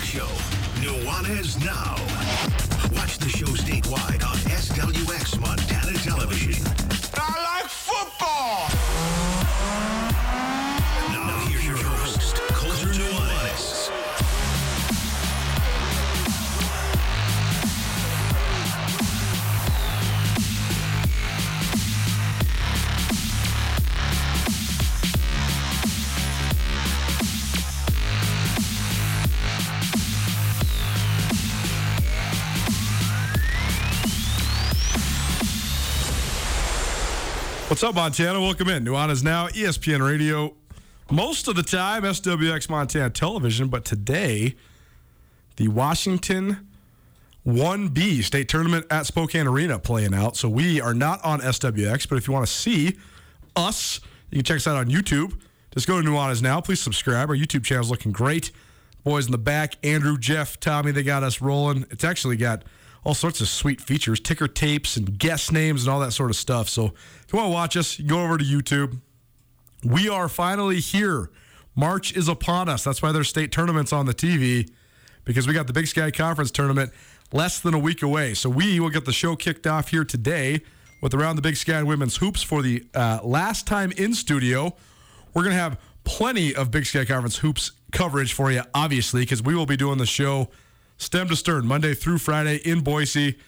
Talk show, Nuanez Now. Watch the show statewide on SWX Montana Television. What's up, Montana? Welcome in. Nuanez Now, ESPN Radio. Most of the time, SWX Montana Television, but today, the Washington 1B state tournament at Spokane Arena playing out. So we are not on SWX, but if you want to see us, you can check us out on YouTube. Just go to Nuanez Now. Please subscribe. Our YouTube channel is looking great. Boys in the back, Andrew, Jeff, Tommy, they got us rolling. It's actually got all sorts of sweet features, ticker tapes and guest names and all that sort of stuff. So if you want to watch us, go over to YouTube. We are finally here. March is upon us. That's why there's state tournaments on the TV because we got the Big Sky Conference tournament less than a week away. So we will get the show kicked off here today with Around the Big Sky Women's Hoops for the uh, last time in studio. We're going to have plenty of Big Sky Conference hoops coverage for you, obviously, because we will be doing the show stem to stern Monday through Friday in Boise.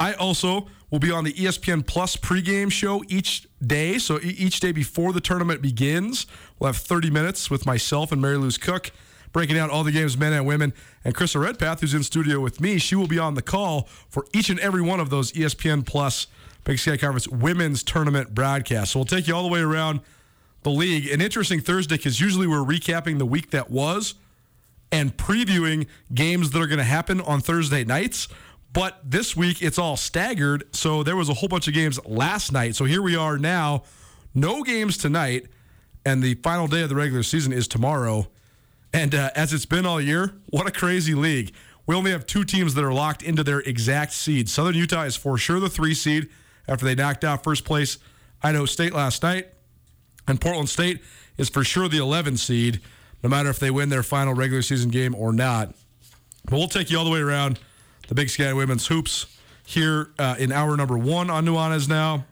I also will be on the ESPN Plus pregame show each day. So each day before the tournament begins, we'll have 30 minutes with myself and Mary Lou's Cook breaking down all the games, men and women. And Krista Redpath, who's in studio with me, she will be on the call for each and every one of those ESPN Plus Big Sky Conference women's tournament broadcasts. So we'll take you all the way around the league. An interesting Thursday because usually we're recapping the week that was and previewing games that are going to happen on Thursday nights. But this week it's all staggered. So there was a whole bunch of games last night. So here we are now. No games tonight. And the final day of the regular season is tomorrow. And uh, as it's been all year, what a crazy league. We only have two teams that are locked into their exact seed. Southern Utah is for sure the three seed after they knocked out first place Idaho State last night. And Portland State is for sure the 11 seed, no matter if they win their final regular season game or not. But we'll take you all the way around the Big Sky Women's Hoops here uh, in hour number one on Nuanez now.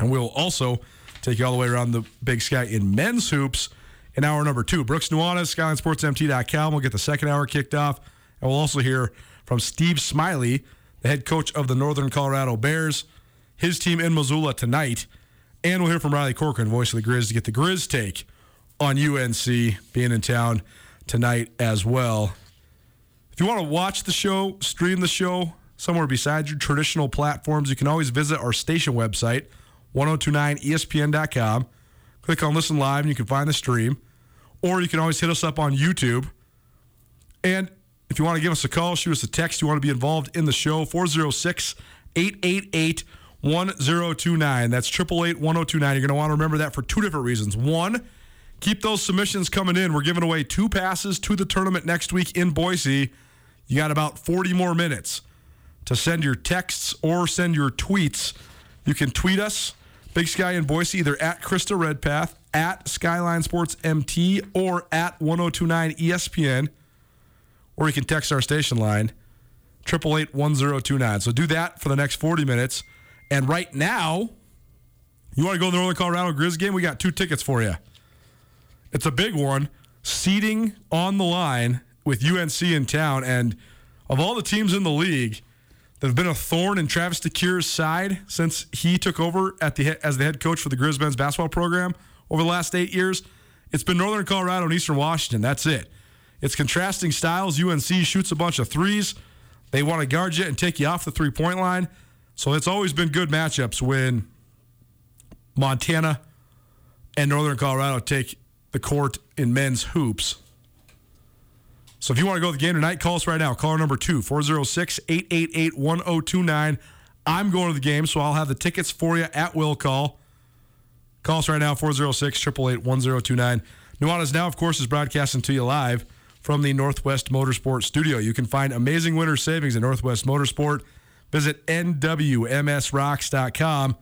And we'll also take you all the way around the Big Sky in men's hoops in hour number two. Brooks Nuanez, SkylineSportsMT.com. We'll get the second hour kicked off. And we'll also hear from Steve Smiley, the head coach of the Northern Colorado Bears, his team in Missoula tonight. And we'll hear from Riley Corcoran, voice of the Grizz, to get the Grizz take on UNC being in town tonight as well. If you want to watch the show, stream the show somewhere besides your traditional platforms, you can always visit our station website, 1029ESPN.com. Click on Listen Live and you can find the stream. Or you can always hit us up on YouTube. And if you want to give us a call, shoot us a text, you want to be involved in the show, 406 888 1029. That's 888 1029. You're going to want to remember that for two different reasons. One, keep those submissions coming in. We're giving away two passes to the tournament next week in Boise. You got about 40 more minutes to send your texts or send your tweets. You can tweet us, Big Sky in Boise, either at Krista Redpath, at Skyline Sports MT, or at 1029 ESPN. Or you can text our station line, 888 1029. So do that for the next 40 minutes. And right now, you want to go to the Northern Colorado Grizz game? We got two tickets for you. It's a big one. Seating on the line with UNC in town. And of all the teams in the league that have been a thorn in Travis DeCuire's side since he took over at the as the head coach for the Grizz men's basketball program over the last eight years, it's been Northern Colorado and Eastern Washington. That's it. It's contrasting styles. UNC shoots a bunch of threes. They want to guard you and take you off the three point line. So it's always been good matchups when Montana and Northern Colorado take the court in men's hoops. So if you want to go to the game tonight, call us right now. Caller number two, 406 888 1029. I'm going to the game, so I'll have the tickets for you at will call. Call us right now, 406 888 1029. Nuanez Now, of course, is broadcasting to you live from the Northwest Motorsport Studio. You can find amazing winter savings at Northwest Motorsport. Visit NWMSRocks.com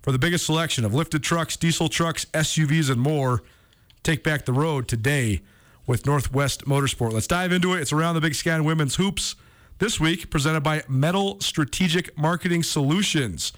for the biggest selection of lifted trucks, diesel trucks, SUVs, and more. Take back the road today with Northwest Motorsport. Let's dive into it. It's around the Big Sky and Women's Hoops this week, presented by Metal Strategic Marketing Solutions.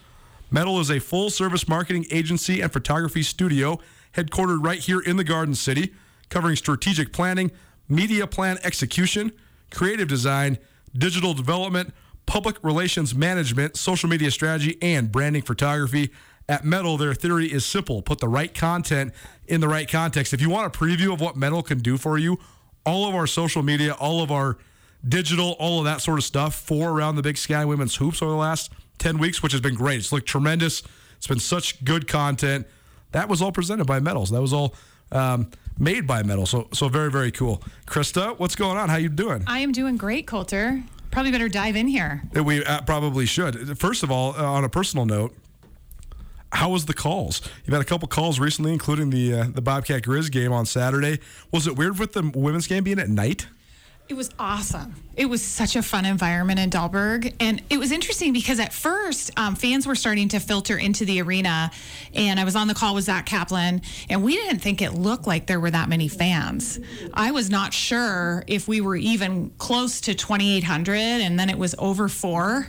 Metal is a full service marketing agency and photography studio headquartered right here in the Garden City, covering strategic planning, media plan execution, creative design, digital development, public relations management, social media strategy, and branding photography. At Metal, their theory is simple put the right content in the right context. If you want a preview of what Metal can do for you, all of our social media, all of our digital, all of that sort of stuff for around the Big Sky Women's Hoops over the last 10 weeks, which has been great. It's looked tremendous. It's been such good content. That was all presented by Metals. That was all um, made by Metal. So, so very, very cool. Krista, what's going on? How you doing? I am doing great, Colter. Probably better dive in here. We uh, probably should. First of all, uh, on a personal note, how was the calls? You've had a couple calls recently, including the uh, the Bobcat Grizz game on Saturday. Was it weird with the women's game being at night? It was awesome. It was such a fun environment in Dahlberg. And it was interesting because at first, um, fans were starting to filter into the arena. And I was on the call with Zach Kaplan, and we didn't think it looked like there were that many fans. I was not sure if we were even close to 2,800, and then it was over four,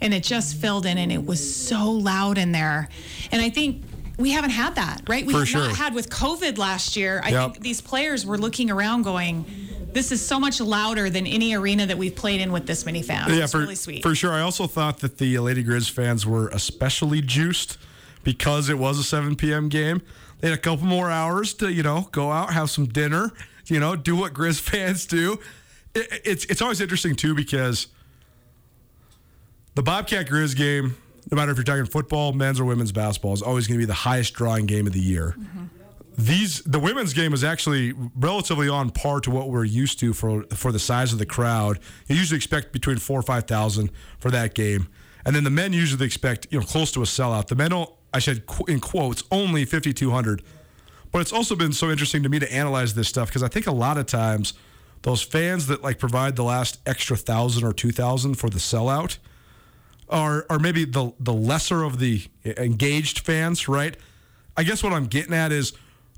and it just filled in, and it was so loud in there. And I think we haven't had that, right? We For have sure. not had with COVID last year. I Yep. think these players were looking around going, this is so much louder than any arena that we've played in with this many fans. Yeah, it's for, really sweet. for sure. I also thought that the Lady Grizz fans were especially juiced because it was a 7 p.m. game. They had a couple more hours to, you know, go out, have some dinner, you know, do what Grizz fans do. It, it's it's always interesting too because the Bobcat Grizz game, no matter if you're talking football, men's or women's basketball, is always going to be the highest drawing game of the year. Mm-hmm. These the women's game is actually relatively on par to what we're used to for for the size of the crowd. You usually expect between four or five thousand for that game, and then the men usually expect you know close to a sellout. The men, I said in quotes, only fifty two hundred. But it's also been so interesting to me to analyze this stuff because I think a lot of times those fans that like provide the last extra thousand or two thousand for the sellout are are maybe the the lesser of the engaged fans, right? I guess what I'm getting at is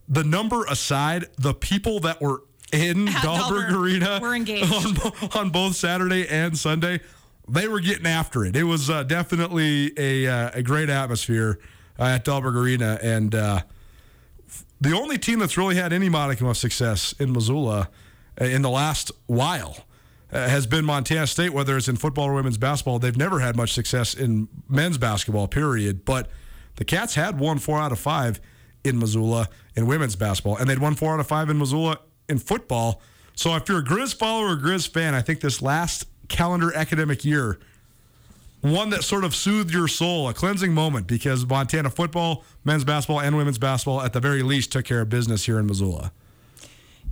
the number aside, the people that were in Dahlberg Arena were engaged. on, on both Saturday and Sunday they were getting after it. It was uh, definitely a, uh, a great atmosphere uh, at Dahlberg Arena. And uh, the only team that's really had any modicum of success in Missoula uh, in the last while uh, has been Montana State, whether it's in football or women's basketball. They've never had much success in men's basketball, period. But the Cats had won four out of five in Missoula in women's basketball, and they'd won four out of five in Missoula in football. So if you're a Grizz follower or Grizz fan, I think this last calendar academic year, one that sort of soothed your soul, a cleansing moment, because Montana football, men's basketball, and women's basketball, at the very least, took care of business here in Missoula.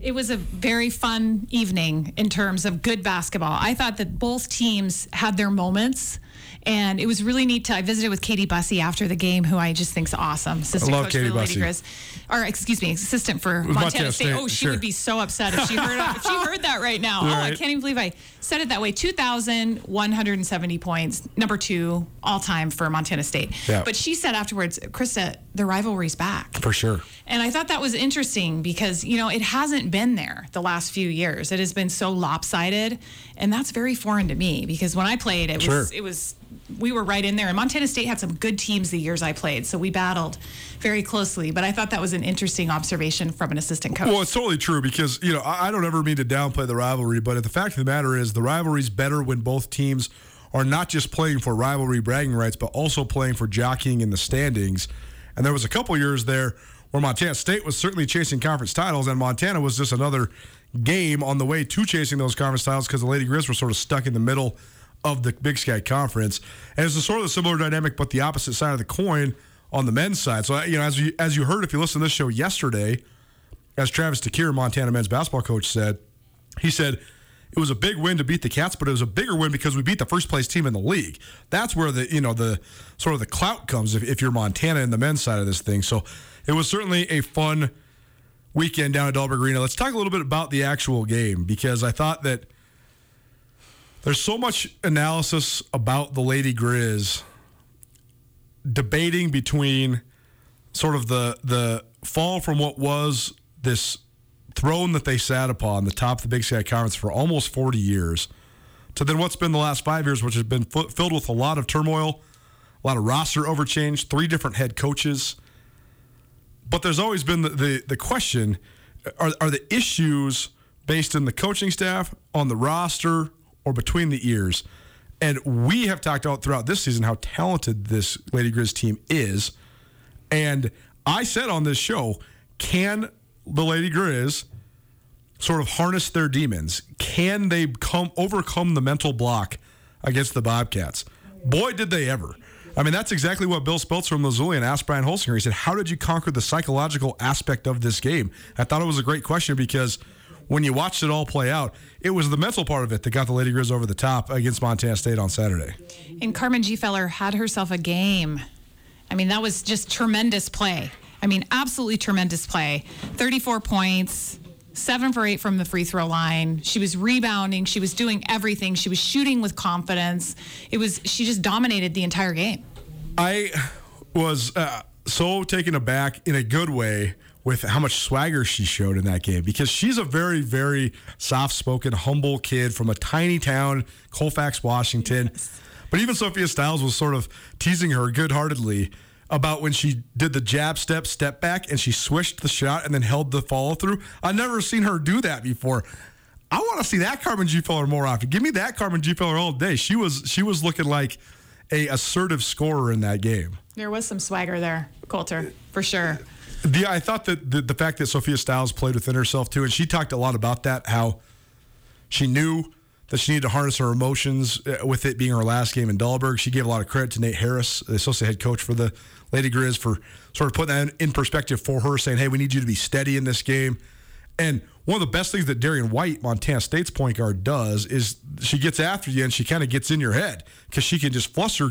It was a very fun evening in terms of good basketball. I thought that both teams had their moments. And it was really neat to. I visited with Katie Bussey after the game, who I just think's awesome. Assistant love coach Katie for the Lady. Grizz, or excuse me, assistant for Montana, Montana State. State, Oh, she sure. would be so upset if she heard if she heard that right now. Oh, I can't even believe I said it that way. Two thousand one hundred and seventy points, number two all time for Montana State. Yeah. But she said afterwards, Krista, the rivalry's back. For sure. And I thought that was interesting because, you know, it hasn't been there the last few years. It has been so lopsided. And that's very foreign to me because when I played, it was, it was, we were right in there. And Montana State had some good teams the years I played. So we battled very closely. But I thought that was an interesting observation from an assistant coach. Well, it's totally true because, you know, I don't ever mean to downplay the rivalry, but the fact of the matter is the rivalry's better when both teams are not just playing for rivalry bragging rights, but also playing for jockeying in the standings. And there was a couple years there where Montana State was certainly chasing conference titles, and Montana was just another game on the way to chasing those conference titles because the Lady Grizz were sort of stuck in the middle of the Big Sky Conference. And it's a sort of a similar dynamic, but the opposite side of the coin on the men's side. So, you know, as you, as you heard, if you listened to this show yesterday, as Travis DeCuire, Montana men's basketball coach, said, he said it was a big win to beat the Cats, but it was a bigger win because we beat the first place team in the league. That's where the you know the sort of the clout comes if, if you're Montana in the men's side of this thing. So it was certainly a fun weekend down at Dahlberg Arena. Let's talk a little bit about the actual game because I thought that there's so much analysis about the Lady Grizz debating between sort of the the fall from what was this throne that they sat upon, the top of the Big Sky Conference for almost 40 years, to then what's been the last five years, which has been fu- filled with a lot of turmoil, a lot of roster overchange, three different head coaches. But there's always been the, the, the question are, are the issues based in the coaching staff, on the roster, or between the ears? And we have talked out throughout this season how talented this Lady Grizz team is. And I said on this show, can the Lady Grizz sort of harness their demons? Can they come overcome the mental block against the Bobcats? Boy, did they ever. I mean, that's exactly what Bill Speltz from Missoulian asked Brian Holsinger. He said, How did you conquer the psychological aspect of this game? I thought it was a great question because when you watched it all play out, it was the mental part of it that got the Lady Grizz over the top against Montana State on Saturday. And Carmen Gfeller had herself a game. I mean, that was just tremendous play. I mean, absolutely tremendous play. 34 points, seven for eight from the free throw line. She was rebounding. She was doing everything. She was shooting with confidence. It was, she just dominated the entire game. I was uh, so taken aback in a good way with how much swagger she showed in that game because she's a very, very soft spoken, humble kid from a tiny town, Colfax, Washington. But even Sophia Stiles was sort of teasing her good heartedly about when she did the jab step, step back, and she swished the shot and then held the follow through. I've never seen her do that before. I want to see that Carmen Gfeller more often. Give me that Carmen Gfeller all day. She was she was looking like a assertive scorer in that game. There was some swagger there, Colter, for sure. The, I thought that the, the fact that Sophia Stiles played within herself too, and she talked a lot about that, how she knew that she needed to harness her emotions uh, with it being her last game in Dahlberg. She gave a lot of credit to Nate Harris, the associate head coach for the Lady Grizz, for sort of putting that in perspective for her, saying, hey, we need you to be steady in this game. And one of the best things that Darian White, Montana State's point guard, does is she gets after you and she kind of gets in your head because she can just fluster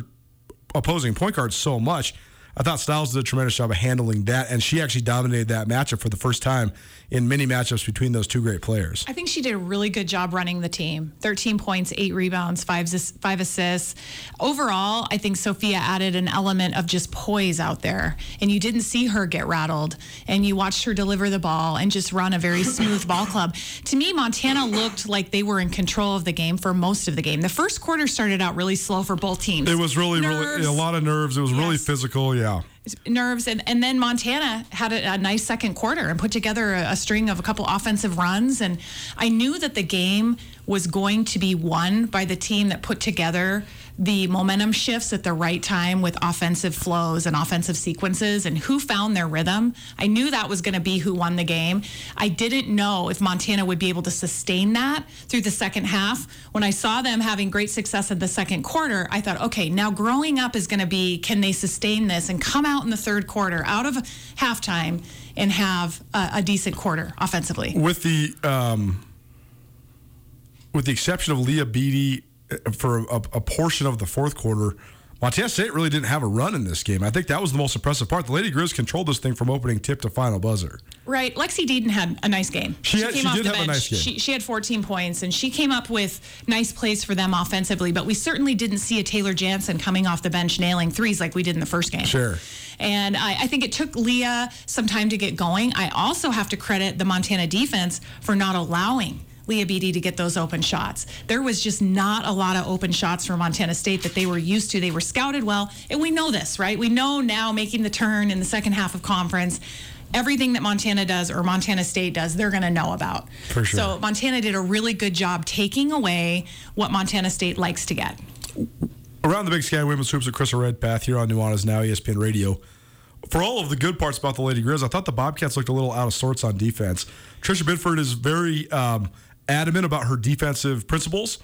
opposing point guards so much. I thought Stiles did a tremendous job of handling that, and she actually dominated that matchup for the first time in many matchups between those two great players. I think she did a really good job running the team. 13 points, eight rebounds, five, five assists. Overall, I think Sophia added an element of just poise out there, and you didn't see her get rattled, and you watched her deliver the ball and just run a very smooth ball club. To me, Montana looked like they were in control of the game for most of the game. The first quarter started out really slow for both teams. It was really, Nerves. really a lot of nerves. It was really Yes. physical. Yeah. nerves and, and then montana had a, a nice second quarter and put together a, a string of a couple offensive runs and i knew that the game was going to be won by the team that put together the momentum shifts at the right time with offensive flows and offensive sequences and who found their rhythm. I knew that was going to be who won the game. I didn't know if montana would be able to sustain that through the second half. When i saw them having great success in the second quarter i thought okay now growing up is going to be can they sustain this and come out in the third quarter out of halftime and have a, a decent quarter offensively? With the um, with the exception of Leah Beatty uh, for a, a portion of the fourth quarter, Montana State really didn't have a run in this game. I think that was the most impressive part. The Lady Grizz controlled this thing from opening tip to final buzzer. Right. Lexi Deden had a nice game. She had- she off did the have a bench. nice game. She, she had 14 points, and she came up with nice plays for them offensively. But we certainly didn't see a Taylor Janssen coming off the bench nailing threes like we did in the first game. Sure. And I, I think it took Leah some time to get going. I also have to credit the Montana defense for not allowing Leah Beattie to get those open shots. There was just not a lot of open shots for Montana State that they were used to. They were scouted well, and we know this, right? We know now making the turn in the second half of conference. Everything that Montana does or Montana State does, they're going to know about. For sure. So Montana did a really good job taking away what Montana State likes to get. Around the Big Sky Women's Hoops with Krista Redpath here on Nuanez Now, ESPN Radio. For all of the good parts about the Lady Grizz, I thought the Bobcats looked a little out of sorts on defense. Trisha Binford is very um, adamant about her defensive principles.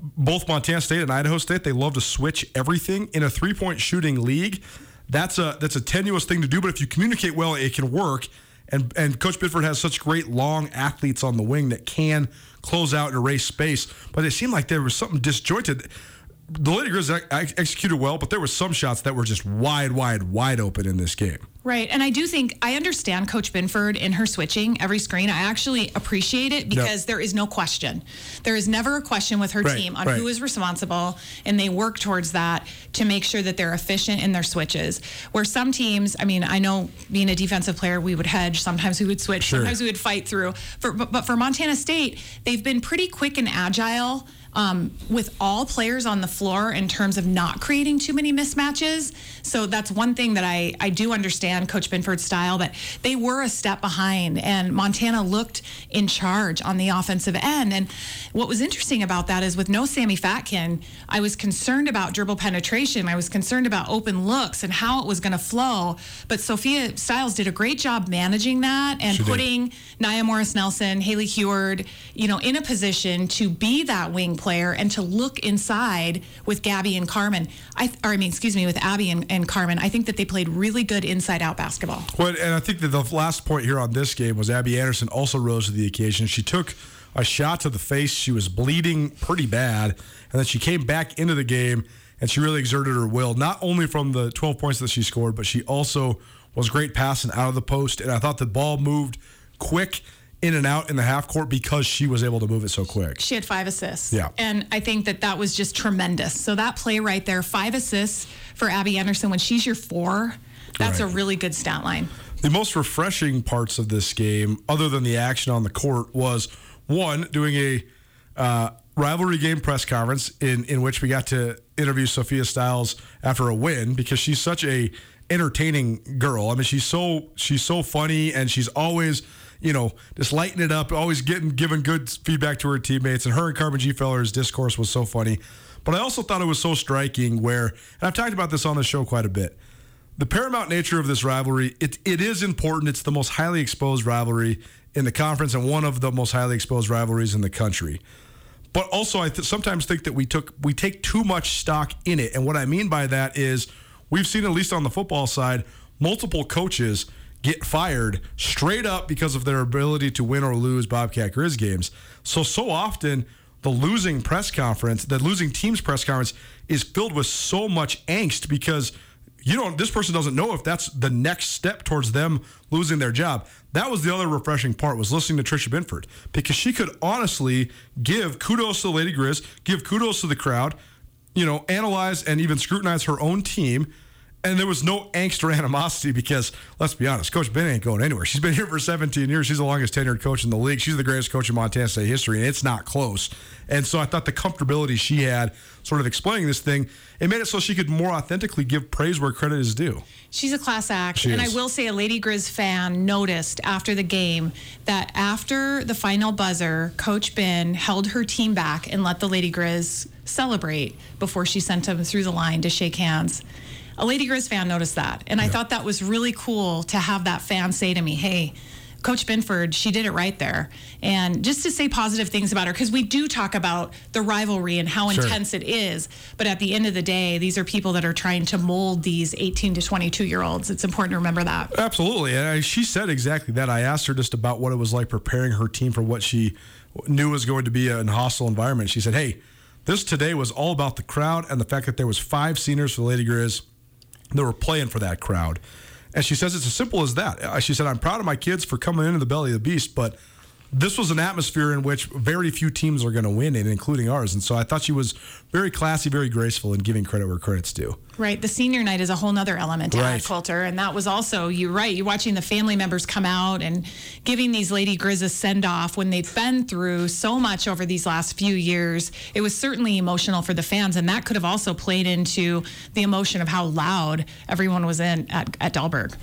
Both Montana State and Idaho State, they love to switch everything in a three-point shooting league. That's a that's a tenuous thing to do, but if you communicate well, it can work. And and Coach Binford has such great long athletes on the wing that can close out and erase space. But it seemed like there was something disjointed the Lady Grizz ex- executed well, but there were some shots that were just wide, wide, wide open in this game. Right. And I do think I understand Coach Binford in her switching every screen. I actually appreciate it because there is no question. There is never a question with her Right, team on right. who is responsible, and they work towards that to make sure that they're efficient in their switches. Where some teams, I mean, I know being a defensive player, we would hedge, sometimes we would switch, Sure. sometimes we would fight through. For, but, but for Montana State, they've been pretty quick and agile. Um, with all players on the floor in terms of not creating too many mismatches. So that's one thing that I, I do understand Coach Binford's style, but they were a step behind and Montana looked in charge on the offensive end. And what was interesting about that is with no Sammy Fatkin, I was concerned about dribble penetration. I was concerned about open looks and how it was going to flow. But Sophia Stiles did a great job managing that and She did. putting Nia Morris Nelson, Haley Huard, you know, in a position to be that wing player and to look inside with Gabby and Carmen. I, or I mean, excuse me, with Abby and, and Carmen. I think that they played really good inside out basketball. Well, and I think that the last point here on this game was Abby Anderson also rose to the occasion. She took a shot to the face. She was bleeding pretty bad, and then she came back into the game and she really exerted her will, not only from the 12 points that she scored, but she also was great passing out of the post. And I thought the ball moved quick in and out in the half court because she was able to move it so quick. She had five assists. Yeah. And I think that that was just tremendous. So that play right there, five assists for Abby Anderson when she's your four, that's a really good stat line. The most refreshing parts of this game, other than the action on the court, was one doing a uh, rivalry game press conference in in which we got to interview Sophia Stiles after a win because she's such a entertaining girl. I mean, she's so she's so funny and she's always you know just lighting it up, always getting giving good feedback to her teammates. And her and Carmen Gfeller's discourse was so funny. But I also thought it was so striking where, and I've talked about this on the show quite a bit the paramount nature of this rivalry, it, it is important. It's the most highly exposed rivalry in the conference and one of the most highly exposed rivalries in the country. But also, I th- sometimes think that we took we take too much stock in it, and what I mean by that is we've seen at least on the football side multiple coaches get fired straight up because of their ability to win or lose Bobcat Grizz games. So so often the losing press conference, the losing team's press conference is filled with so much angst because you don't. This person doesn't know if that's the next step towards them losing their job. That was the other refreshing part was listening to Trisha Binford because she could honestly give kudos to the Lady Grizz, give kudos to the crowd, you know, analyze and even scrutinize her own team. And there was no angst or animosity because, let's be honest, Coach Ben ain't going anywhere. She's been here for 17 years. She's the longest tenured coach in the league. She's the greatest coach in Montana State history, and it's not close. And so I thought the comfortability she had sort of explaining this thing, it made it so she could more authentically give praise where credit is due. She's a class act. She and is. I will say, a Lady Grizz fan noticed after the game that after the final buzzer, Coach Ben held her team back and let the Lady Grizz celebrate before she sent them through the line to shake hands. A Lady Grizz fan noticed that. And I thought that was really cool to have that fan say to me, hey, Coach Binford, she did it right there. And just to say positive things about her, because we do talk about the rivalry and how Sure. intense it is. But at the end of the day, these are people that are trying to mold these 18 to 22 year olds. It's important to remember that. Absolutely. And I, she said exactly that. I asked her just about what it was like preparing her team for what she knew was going to be a hostile environment. She said, hey, this today was all about the crowd and the fact that there was five seniors for the Lady Grizz that were playing for that crowd. And she says it's as simple as that. She said, I'm proud of my kids for coming into the belly of the beast, but this was an atmosphere in which very few teams are going to win in, including ours. And so I thought she was very classy, very graceful and giving credit where credit's due. Right. The senior night is a whole nother element to Right. Colter. And that was also, you're right, you're watching the family members come out and giving these Lady Grizz a send off when they've been through so much over these last few years. It was certainly emotional for the fans. And that could have also played into the emotion of how loud everyone was in at, at Dahlberg.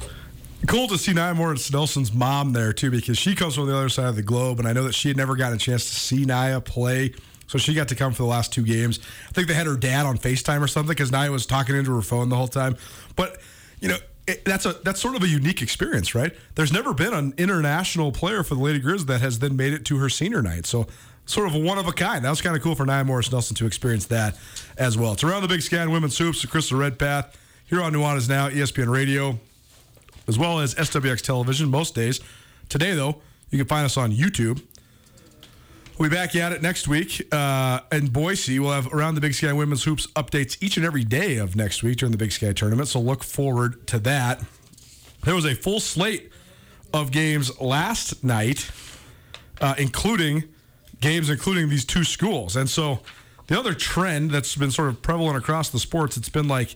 Cool to see Nia Moritz Nelson's mom there too, because she comes from the other side of the globe, and I know that she had never gotten a chance to see Nia play, so she got to come for the last two games. I think they had her dad on Facetime or something because Nia was talking into her phone the whole time. But you know, it, that's a that's sort of a unique experience, right? There's never been an international player for the Lady Grizz that has then made it to her senior night, so. Sort of one of a kind. That was kind of cool for Nia Morris Nelson to experience that as well. It's around the Big Sky Women's Hoops, Krista Redpath here on Nuanez Now, ESPN Radio as well as SWX Television most days. Today, though, you can find us on YouTube. We'll be back at it next week uh, in Boise. We'll have Around the Big Sky Women's Hoops updates each and every day of next week during the Big Sky tournament. So look forward to that. There was a full slate of games last night, uh, including games including these two schools. And so the other trend that's been sort of prevalent across the sports, it's been like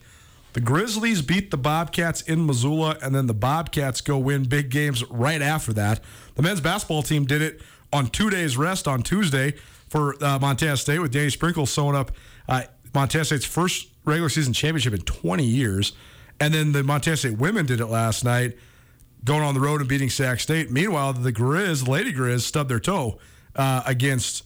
the Grizzlies beat the Bobcats in Missoula, and then the Bobcats go win big games right after that. The men's basketball team did it on two days rest on Tuesday for uh, Montana State with Danny Sprinkle sewing up uh, Montana State's first regular season championship in 20 years. And then the Montana State women did it last night going on the road and beating Sac State. Meanwhile, the Grizz, Lady Grizz, stubbed their toe uh, against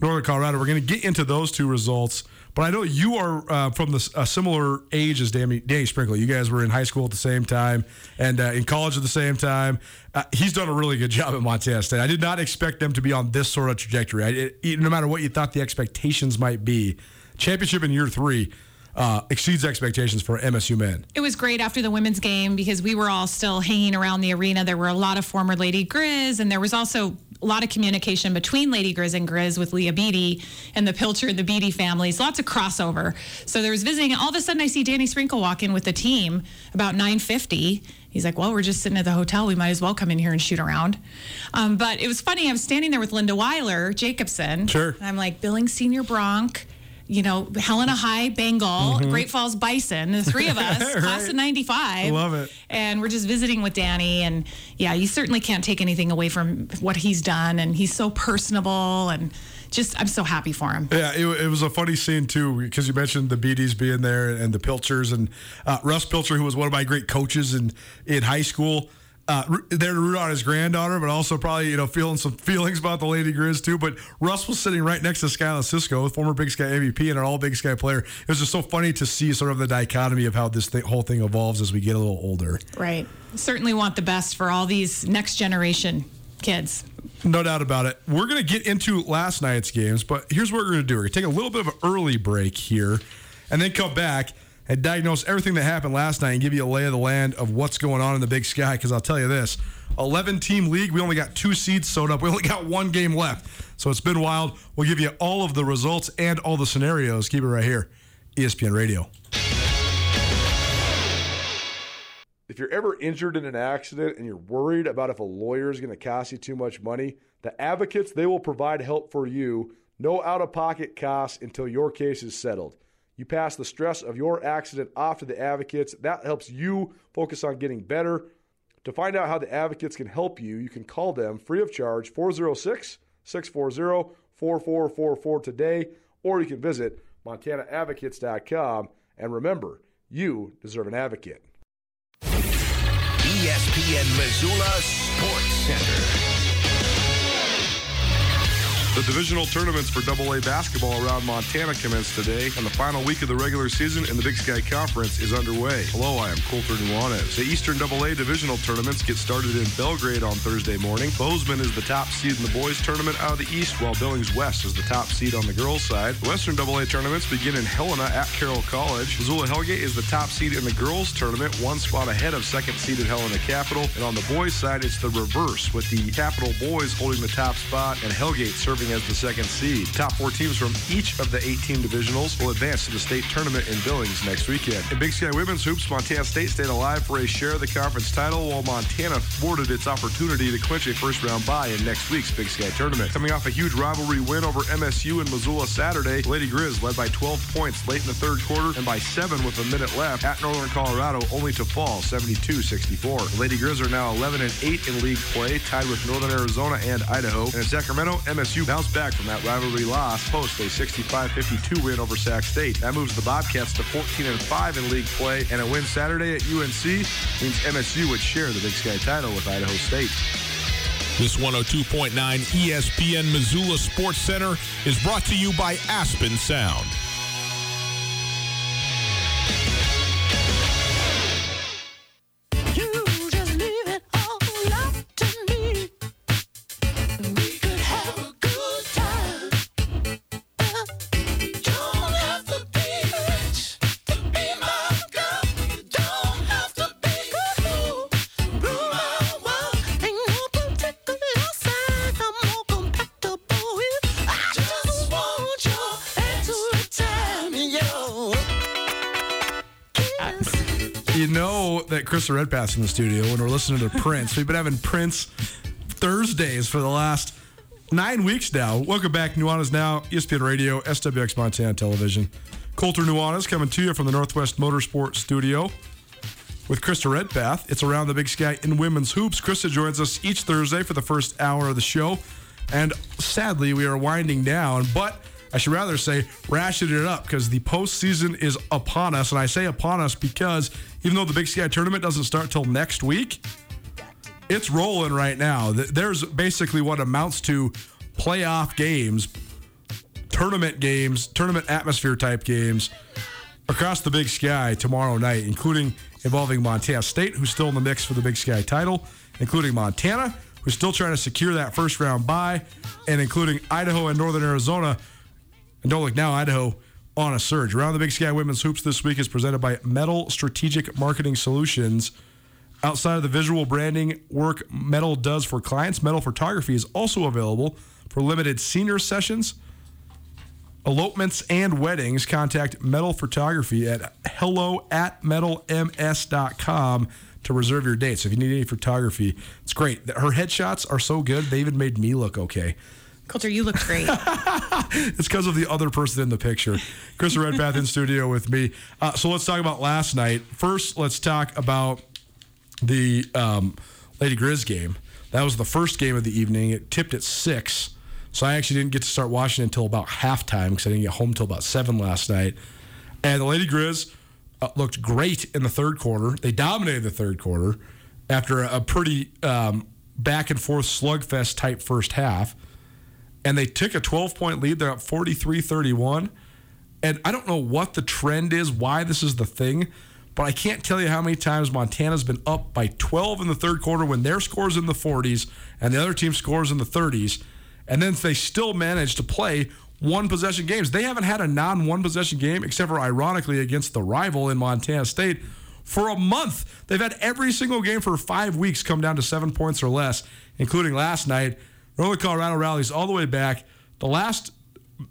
Northern Colorado. We're going to get into those two results, but I know you are uh, from the, a similar age as Danny, Danny Sprinkle. You guys were in high school at the same time and uh, in college at the same time. Uh, he's done a really good job at Montana State. I did not expect them to be on this sort of trajectory. I, it, no matter what you thought the expectations might be, championship in year three uh, exceeds expectations for MSU men. It was great after the women's game because we were all still hanging around the arena. There were a lot of former Lady Grizz, and there was also a lot of communication between Lady Grizz and Grizz with Leah Beattie and the Pilcher and the Beattie families. Lots of crossover. So there was visiting, and all of a sudden I see Danny Sprinkle walk in with the team about 9:50. He's like, "Well, we're just sitting at the hotel. We might as well come in here and shoot around." Um, but it was funny. I was standing there with Linda Weiler Jacobson. Sure. And I'm like, Billings Senior Bronc. You know, Helena High, Bengal, Great Falls Bison, the three of us, class of 95. Love it. And we're just visiting with Danny. And yeah, you certainly can't take anything away from what he's done. And he's so personable. And just, I'm so happy for him. Yeah, it, it was a funny scene too because you mentioned the Beatties being there and the Pilchers and uh, Russ Pilcher, who was one of my great coaches in in high school. Uh, there to root on his granddaughter, but also probably you know feeling some feelings about the Lady Grizz too. But Russ was sitting right next to Skylar Cisco, former Big Sky MVP and an All Big Sky player. It was just so funny to see sort of the dichotomy of how this thing, whole thing evolves as we get a little older. Right. Certainly want the best for all these next generation kids. No doubt about it. We're going to get into last night's games, but here's what we're going to do. We're going to take a little bit of an early break here and then come back and diagnose everything that happened last night and give you a lay of the land of what's going on in the big sky. Because I'll tell you this 11 team league, we only got two seeds sewed up. We only got one game left. So it's been wild. We'll give you all of the results and all the scenarios. Keep it right here, ESPN Radio. if you're ever injured in an accident and you're worried about if a lawyer is going to cost you too much money, the advocates, they will provide help for you. No out of pocket costs until your case is settled. You pass the stress of your accident off to the advocates. That helps you focus on getting better. To find out how the advocates can help you, you can call them free of charge 406 640 4444 today, or you can visit montanaadvocates.com. And remember, you deserve an advocate. ESPN Missoula Sports Center. The divisional tournaments for AA basketball around Montana commence today, and the final week of the regular season in the Big Sky Conference is underway. Hello, I am Colter Nuanez. The Eastern AA divisional tournaments get started in Belgrade on Thursday morning. Bozeman is the top seed in the boys tournament out of the East, while Billings West is the top seed on the girls side. The Western AA tournaments begin in Helena at Carroll College. Missoula Hellgate is the top seed in the girls tournament, one spot ahead of second seeded Helena Capital. And on the boys side, it's the reverse, with the Capital boys holding the top spot and Hellgate serving as the second seed. Top four teams from each of the 18 divisionals will advance to the state tournament in Billings next weekend. In Big Sky Women's Hoops, Montana State stayed alive for a share of the conference title, while Montana thwarted its opportunity to clinch a first round bye in next week's Big Sky tournament. Coming off a huge rivalry win over MSU in Missoula Saturday, Lady Grizz led by 12 points late in the third quarter and by seven with a minute left at Northern Colorado, only to fall 72-64. Lady Grizz are now 11 and 8 in league play, tied with Northern Arizona and Idaho. And in Sacramento, MSU bounced back from that rivalry loss, post a 65-52 win over Sac State. That moves the Bobcats to 14 and 5 in league play, and a win Saturday at UNC means MSU would share the Big Sky title with Idaho State. This 102.9 ESPN Missoula Sports Center is brought to you by Aspen Sound. You know that Krista Redpath's in the studio when we're listening to Prince. We've been having Prince Thursdays for the last nine weeks now. Welcome back, Nuanez Now, ESPN Radio, SWX Montana Television. Colter Nuanez coming to you from the Northwest Motorsport Studio with Krista Redpath. It's around the Big Sky in women's hoops. Krista joins us each Thursday for the first hour of the show. And sadly, we are winding down, but I should rather say ratcheted it up because the postseason is upon us. And I say upon us because even though the Big Sky tournament doesn't start till next week, it's rolling right now. There's basically what amounts to playoff games, tournament games, tournament atmosphere type games across the Big Sky tomorrow night, including involving Montana State, who's still in the mix for the Big Sky title, including Montana, who's still trying to secure that first round bye, and including Idaho and Northern Arizona. And don't look now, Idaho on a surge. Around the Big Sky Women's Hoops this week is presented by Metal Strategic Marketing Solutions. Outside of the visual branding work Metal does for clients, Metal Photography is also available for limited senior sessions, elopements, and weddings. Contact Metal Photography at hello at metalms.com to reserve your date. So if you need any photography, it's great. Her headshots are so good, they even made me look okay. Colter, you look great. It's because of the other person in the picture. Krista Redpath in studio with me. Uh, so let's talk about last night. First, let's talk about the um, Lady Grizz game. That was the first game of the evening. It tipped at six, so I actually didn't get to start watching until about halftime because I didn't get home until about seven last night. And the Lady Grizz uh, looked great in the third quarter. They dominated the third quarter after a, a pretty um, back and forth slugfest type first half and they took a 12 point lead. They're up 43 31. And I don't know what the trend is, why this is the thing, but I can't tell you how many times Montana's been up by 12 in the third quarter when their score's in the 40s and the other team scores in the 30s. And then they still manage to play one possession games. They haven't had a non one possession game, except for ironically against the rival in Montana State, for a month. They've had every single game for five weeks come down to seven points or less, including last night. Northern Colorado rallies all the way back. The last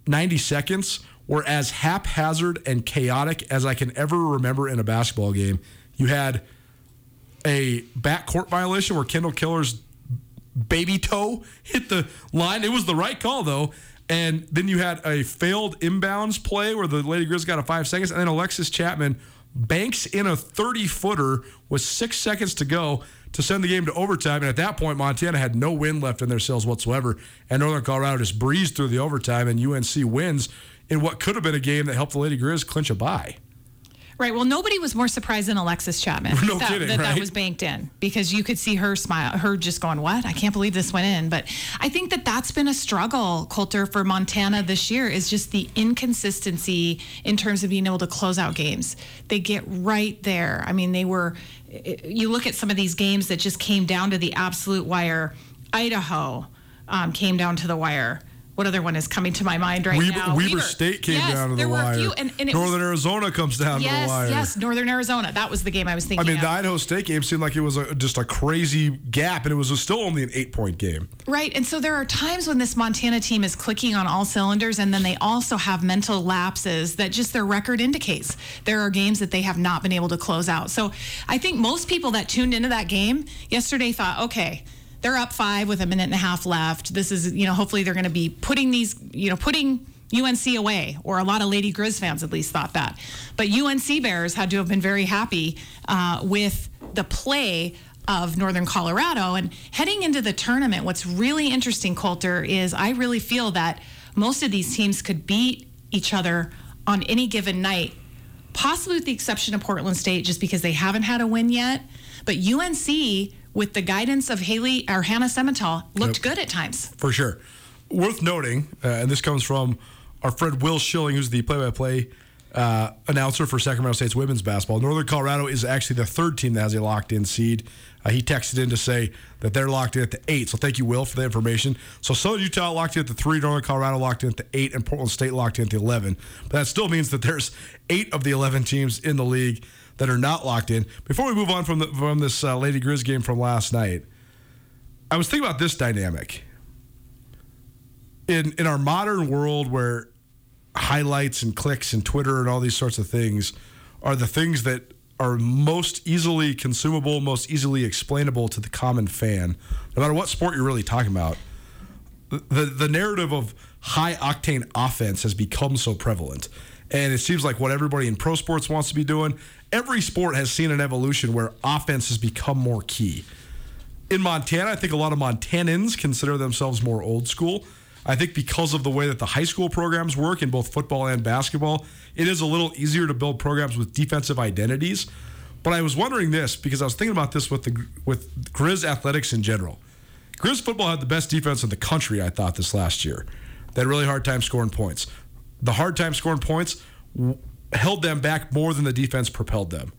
90 seconds were as haphazard and chaotic as I can ever remember in a basketball game. You had a backcourt violation where Kyndall Keller's baby toe hit the line. It was the right call though. And then you had a failed inbounds play where the Lady Grizz got a five seconds, and then Alexis Chapman banks in a 30 footer with six seconds to go to send the game to overtime. And at that point, Montana had no wind left in their sails whatsoever. And Northern Colorado just breezed through the overtime, and UNC wins in what could have been a game that helped the Lady Grizz clinch a bye. Right. Well, nobody was more surprised than Alexis Chapman No that, kidding, that, that was banked in because you could see her smile, her just going, "What? I can't believe this went in." But I think that that's been a struggle, Colter, for Montana this year is just the inconsistency in terms of being able to close out games. They get right there. I mean, they were. You look at some of these games that just came down to the absolute wire. Idaho um, came down to the wire. What other one is coming to my mind right Weber, now? Weber State came Yes, down to there the were wire. A few, and, and it was- Northern Arizona comes down to Yes, the wire. yes, Northern Arizona. That was the game I was thinking. I mean, of. the Idaho State game seemed like it was a, just a crazy gap, and it was still only an eight point game. Right. And so there are times when this Montana team is clicking on all cylinders, and then they also have mental lapses that just their record indicates. There are games that they have not been able to close out. So I think most people that tuned into that game yesterday thought, okay, they're up five with a minute and a half left. This is, you know, hopefully they're going to be putting these, you know, putting UNC away, or a lot of Lady Grizz fans at least thought that. But UNC Bears had to have been very happy uh, with the play of Northern Colorado. And heading into the tournament, what's really interesting, Colter, is I really feel that most of these teams could beat each other on any given night, possibly with the exception of Portland State, just because they haven't had a win yet. But UNC, with the guidance of Haley or Hannah Simental, looked Yep. good at times. For sure. Worth noting, uh, and this comes from our friend Will Schilling, who's the play by play announcer for Sacramento State's women's basketball. Northern Colorado is actually the third team that has a locked in seed. Uh, he texted in to say that they're locked in at the eight. So thank you, Will, for the information. So Southern Utah locked in at the three, Northern Colorado locked in at the eight, and Portland State locked in at the 11. But that still means that there's eight of the 11 teams in the league that are not locked in. Before we move on from the, from this uh, Lady Grizz game from last night, I was thinking about this dynamic in in our modern world where highlights and clicks and Twitter and all these sorts of things are the things that are most easily consumable, most easily explainable to the common fan, no matter what sport you're really talking about. The the narrative of high octane offense has become so prevalent. And it seems like what everybody in pro sports wants to be doing, every sport has seen an evolution where offense has become more key in Montana, I think a lot of Montanans consider themselves more old school. I think because of the way that the high school programs work in both football and basketball, it is a little easier to build programs with defensive identities. But I was wondering this because I was thinking about this with the with Grizz athletics in general. Grizz football had the best defense in the country, I thought, this last year. They had really hard time scoring points. The hard time scoring points held them back more than the defense propelled them.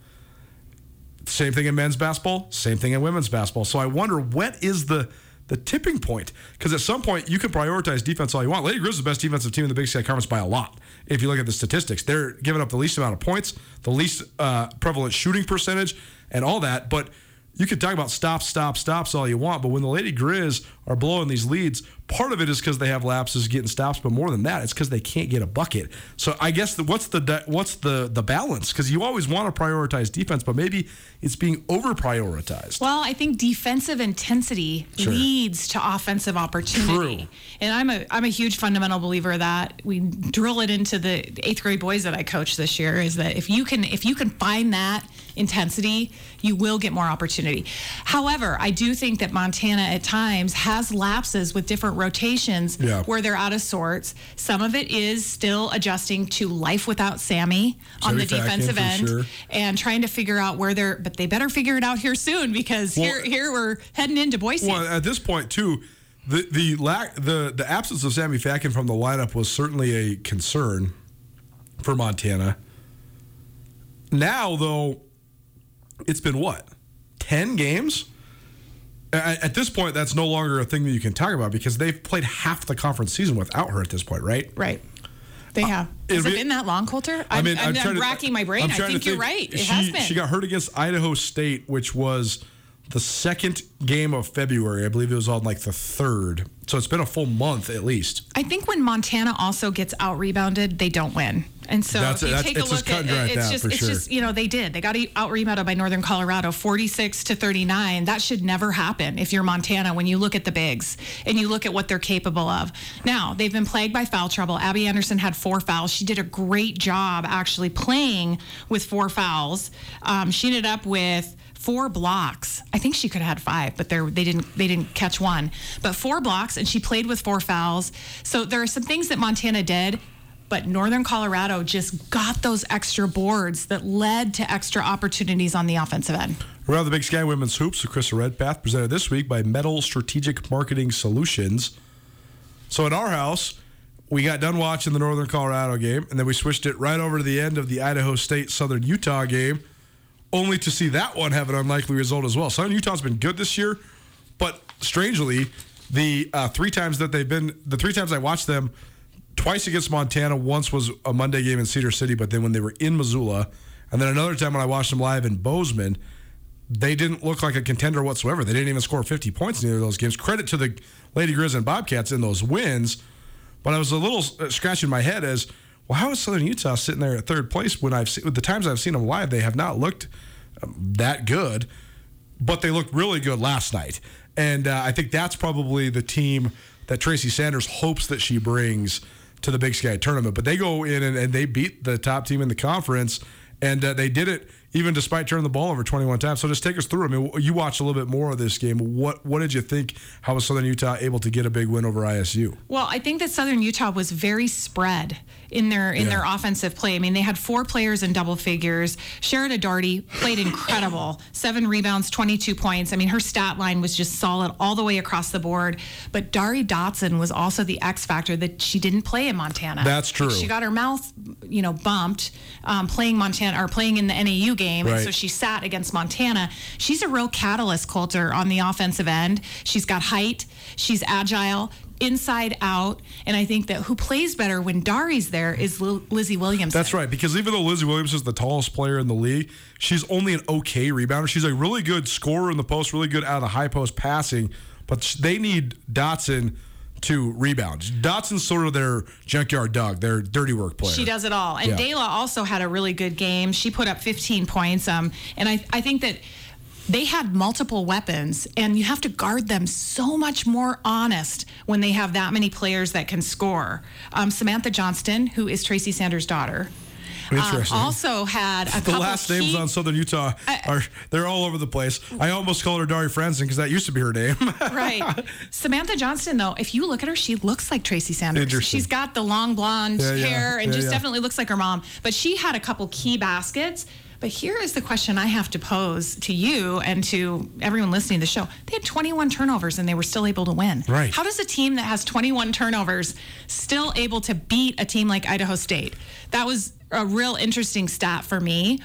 Same thing in men's basketball, same thing in women's basketball. So I wonder what is the the tipping point? Because at some point you can prioritize defense all you want. Lady Grizz is the best defensive team in the Big Sky Conference by a lot. If you look at the statistics, they're giving up the least amount of points, the least uh, prevalent shooting percentage, and all that. But you can talk about stops, stops, stops all you want. But when the Lady Grizz are blowing these leads, part of it is because they have lapses getting stops, but more than that, it's because they can't get a bucket. So I guess the, what's the what's the the balance? Because you always want to prioritize defense, but maybe it's being over prioritized. Well, I think defensive intensity Sure. leads to offensive opportunity. True. And I'm a I'm a huge fundamental believer that we drill it into the eighth grade boys that I coach this year is that if you can if you can find that intensity, you will get more opportunity. However, I do think that Montana at times has lapses with different rotations Yeah. where they're out of sorts. Some of it is still adjusting to life without Sammy on Sammy the defensive end sure. and trying to figure out where they're but they better figure it out here soon because Well- here here we're heading into Boise. Well, at this point too, the the lack the the absence of Sammy Fatkin from the lineup was certainly a concern for Montana. Now though, it's been what ten games. At, this point, that's no longer a thing that you can talk about because they've played half the conference season without her at this point, right? right. They uh, have. Has it'll it been that long, Colter? I'm, I'm, I'm trying to- racking my brain. I'm I to think you're right. It she, has been. She got hurt against Idaho State, which was the second game of February. I believe it was on like the third. So it's been a full month at least. I think when Montana also gets out rebounded, they don't win. And so That's- if you take a look at dry at it's just it's sure. just you know they did they got out rebounded by Northern Colorado 46 to 39. That should never happen if you're Montana when you look at the bigs and you look at what they're capable of. Now they've been plagued by foul trouble. Abby Anderson had four fouls. She did a great job actually playing with four fouls. Um, she ended up with four blocks. I think she could have had five, but they didn't they didn't catch one. But four blocks, and she played with four fouls. So there are some things that Montana did. But Northern Colorado just got those extra boards that led to extra opportunities on the offensive end. Around the Big Sky Women's Hoops with Krista Redpath, presented this week by Metal Strategic Marketing Solutions. So at our house, we got done watching the Northern Colorado game, and then we switched it right over to the end of the Idaho State Southern Utah game, only to see that one have an unlikely result as well. Southern Utah's been good this year, but strangely, the uh, three times that they've been, the three times I watched them, twice against Montana. Once was a Monday game in Cedar City, but then when they were in Missoula, and then another time when I watched them live in Bozeman, they didn't look like a contender whatsoever. They didn't even score 50 points in either of those games. Credit to the Lady Grizz and Bobcats in those wins, but I was a little uh, scratching my head as, well, how is Southern Utah sitting there at third place when I've seen, the times I've seen them live, they have not looked um, that good, but they looked really good last night. And uh, I think that's probably the team that Tracy Sanders hopes that she brings to the Big Sky tournament. But they go in and, and they beat the top team in the conference, and uh, they did it even despite turning the ball over 21 times. So just take us through. I mean, you watched a little bit more of this game. What what did you think? How was Southern Utah able to get a big win over ISU? Well, I think that Southern Utah was very spread in their in Yeah. their offensive play. I mean, they had four players in double figures. Sheridan Darty played incredible. Seven rebounds, 22 points. I mean, her stat line was just solid all the way across the board. But Dari Dotson was also the X factor that she didn't play in Montana. That's true. She got her mouth, you know, bumped um, playing Montana or playing in the NAU game, and so she sat against Montana. She's a real catalyst, Colter, on the offensive end. She's got height. She's agile. Inside out, and I think that who plays better when Dari's there is Lil- Lizzie Williams. That's right, because even though Lizzie Williams is the tallest player in the league, she's only an okay rebounder. She's a really good scorer in the post, really good out of the high post passing, but they need Dotson to rebound. Dotson's sort of their junkyard dog, their dirty work player. She does it all. And Yeah. Dayla also had a really good game. She put up 15 points. Um, and I, I think that they had multiple weapons, and you have to guard them so much more honest when they have that many players that can score. Um, Samantha Johnston, who is Tracy Sanders' daughter, um, also had a the couple last key- names on Southern Utah are they're all over the place. I almost called her Dari Franson because that used to be her name. right. Samantha Johnston, though, if you look at her, she looks like Tracy Sanders. She's got the long blonde Yeah, yeah. hair and Yeah, just yeah. definitely looks like her mom. But she had a couple key baskets. But here is the question I have to pose to you and to everyone listening to the show. They had 21 turnovers and they were still able to win. Right. How does a team that has 21 turnovers still able to beat a team like Idaho State? That was a real interesting stat for me.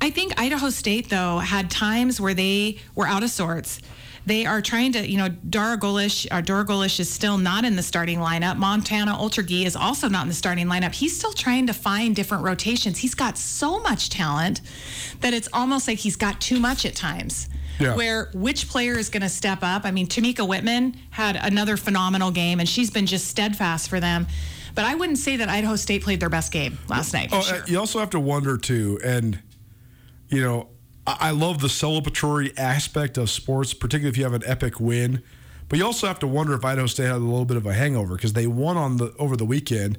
I think Idaho State, though, had times where they were out of sorts. They are trying to, you know, Dara Golish, uh, Dora Golish is still not in the starting lineup. Montana Oltrogge is also not in the starting lineup. He's still trying to find different rotations. He's got so much talent that it's almost like he's got too much at times. Yeah. Where which player is going to step up? I mean, Tomekia Whitman had another phenomenal game, and she's been just steadfast for them. But I wouldn't say that Idaho State played their best game last night. For Oh, sure. you also have to wonder too, and you know, I love the celebratory aspect of sports, particularly if you have an epic win. But you also have to wonder if Idaho State had a little bit of a hangover because they won on the over the weekend,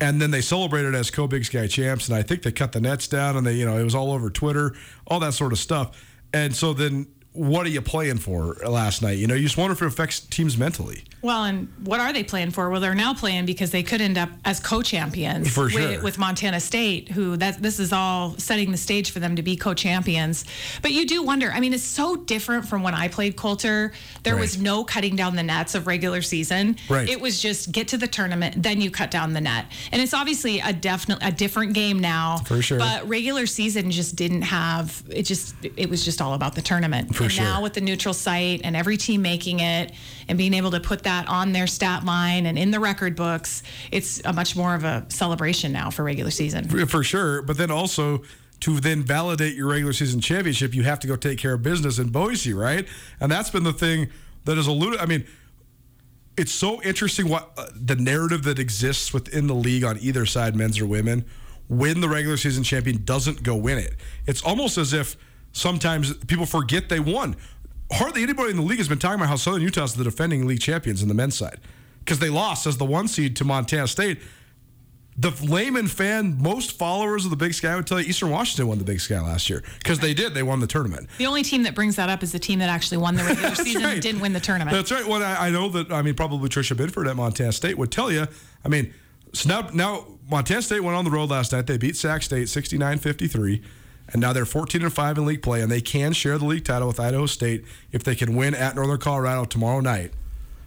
and then they celebrated as co Big Sky champs, and I think they cut the nets down, and they you know it was all over Twitter, all that sort of stuff, and so then. What are you playing for last night? You know, you just wonder if it affects teams mentally. Well, and what are they playing for? Well, they're now playing because they could end up as co-champions For with, sure. with Montana State, who that this is all setting the stage for them to be co-champions. But you do wonder. I mean, it's so different from when I played Colter. There was no cutting down the nets of regular season. Right. It was just get to the tournament, then you cut down the net. And it's obviously a definite a different game now. For sure. But regular season just didn't have it. Just it was just all about the tournament. For and sure. now with the neutral site and every team making it and being able to put that on their stat line and in the record books, it's a much more of a celebration now for regular season. For- for sure. But then also to then validate your regular season championship, you have to go take care of business in Boise, right? And that's been the thing that has alluded. I mean, it's so interesting what uh, the narrative that exists within the league on either side, men's or women, when the regular season champion doesn't go win it. It's almost as if sometimes people forget they won. Hardly anybody in the league has been talking about how Southern Utah is the defending league champions in the men's side because they lost as the one seed to Montana State. The layman fan, most followers of the Big Sky would tell you Eastern Washington won the Big Sky last year because they did. They won the tournament. The only team that brings that up is the team that actually won the regular season right. and didn't win the tournament. That's right. Well, I, I know that. I mean, probably Tricia Binford at Montana State would tell you. I mean, so now, now Montana State went on the road last night. They beat Sac State 69-53, and now they're 14 and five in league play, and they can share the league title with Idaho State if they can win at Northern Colorado tomorrow night.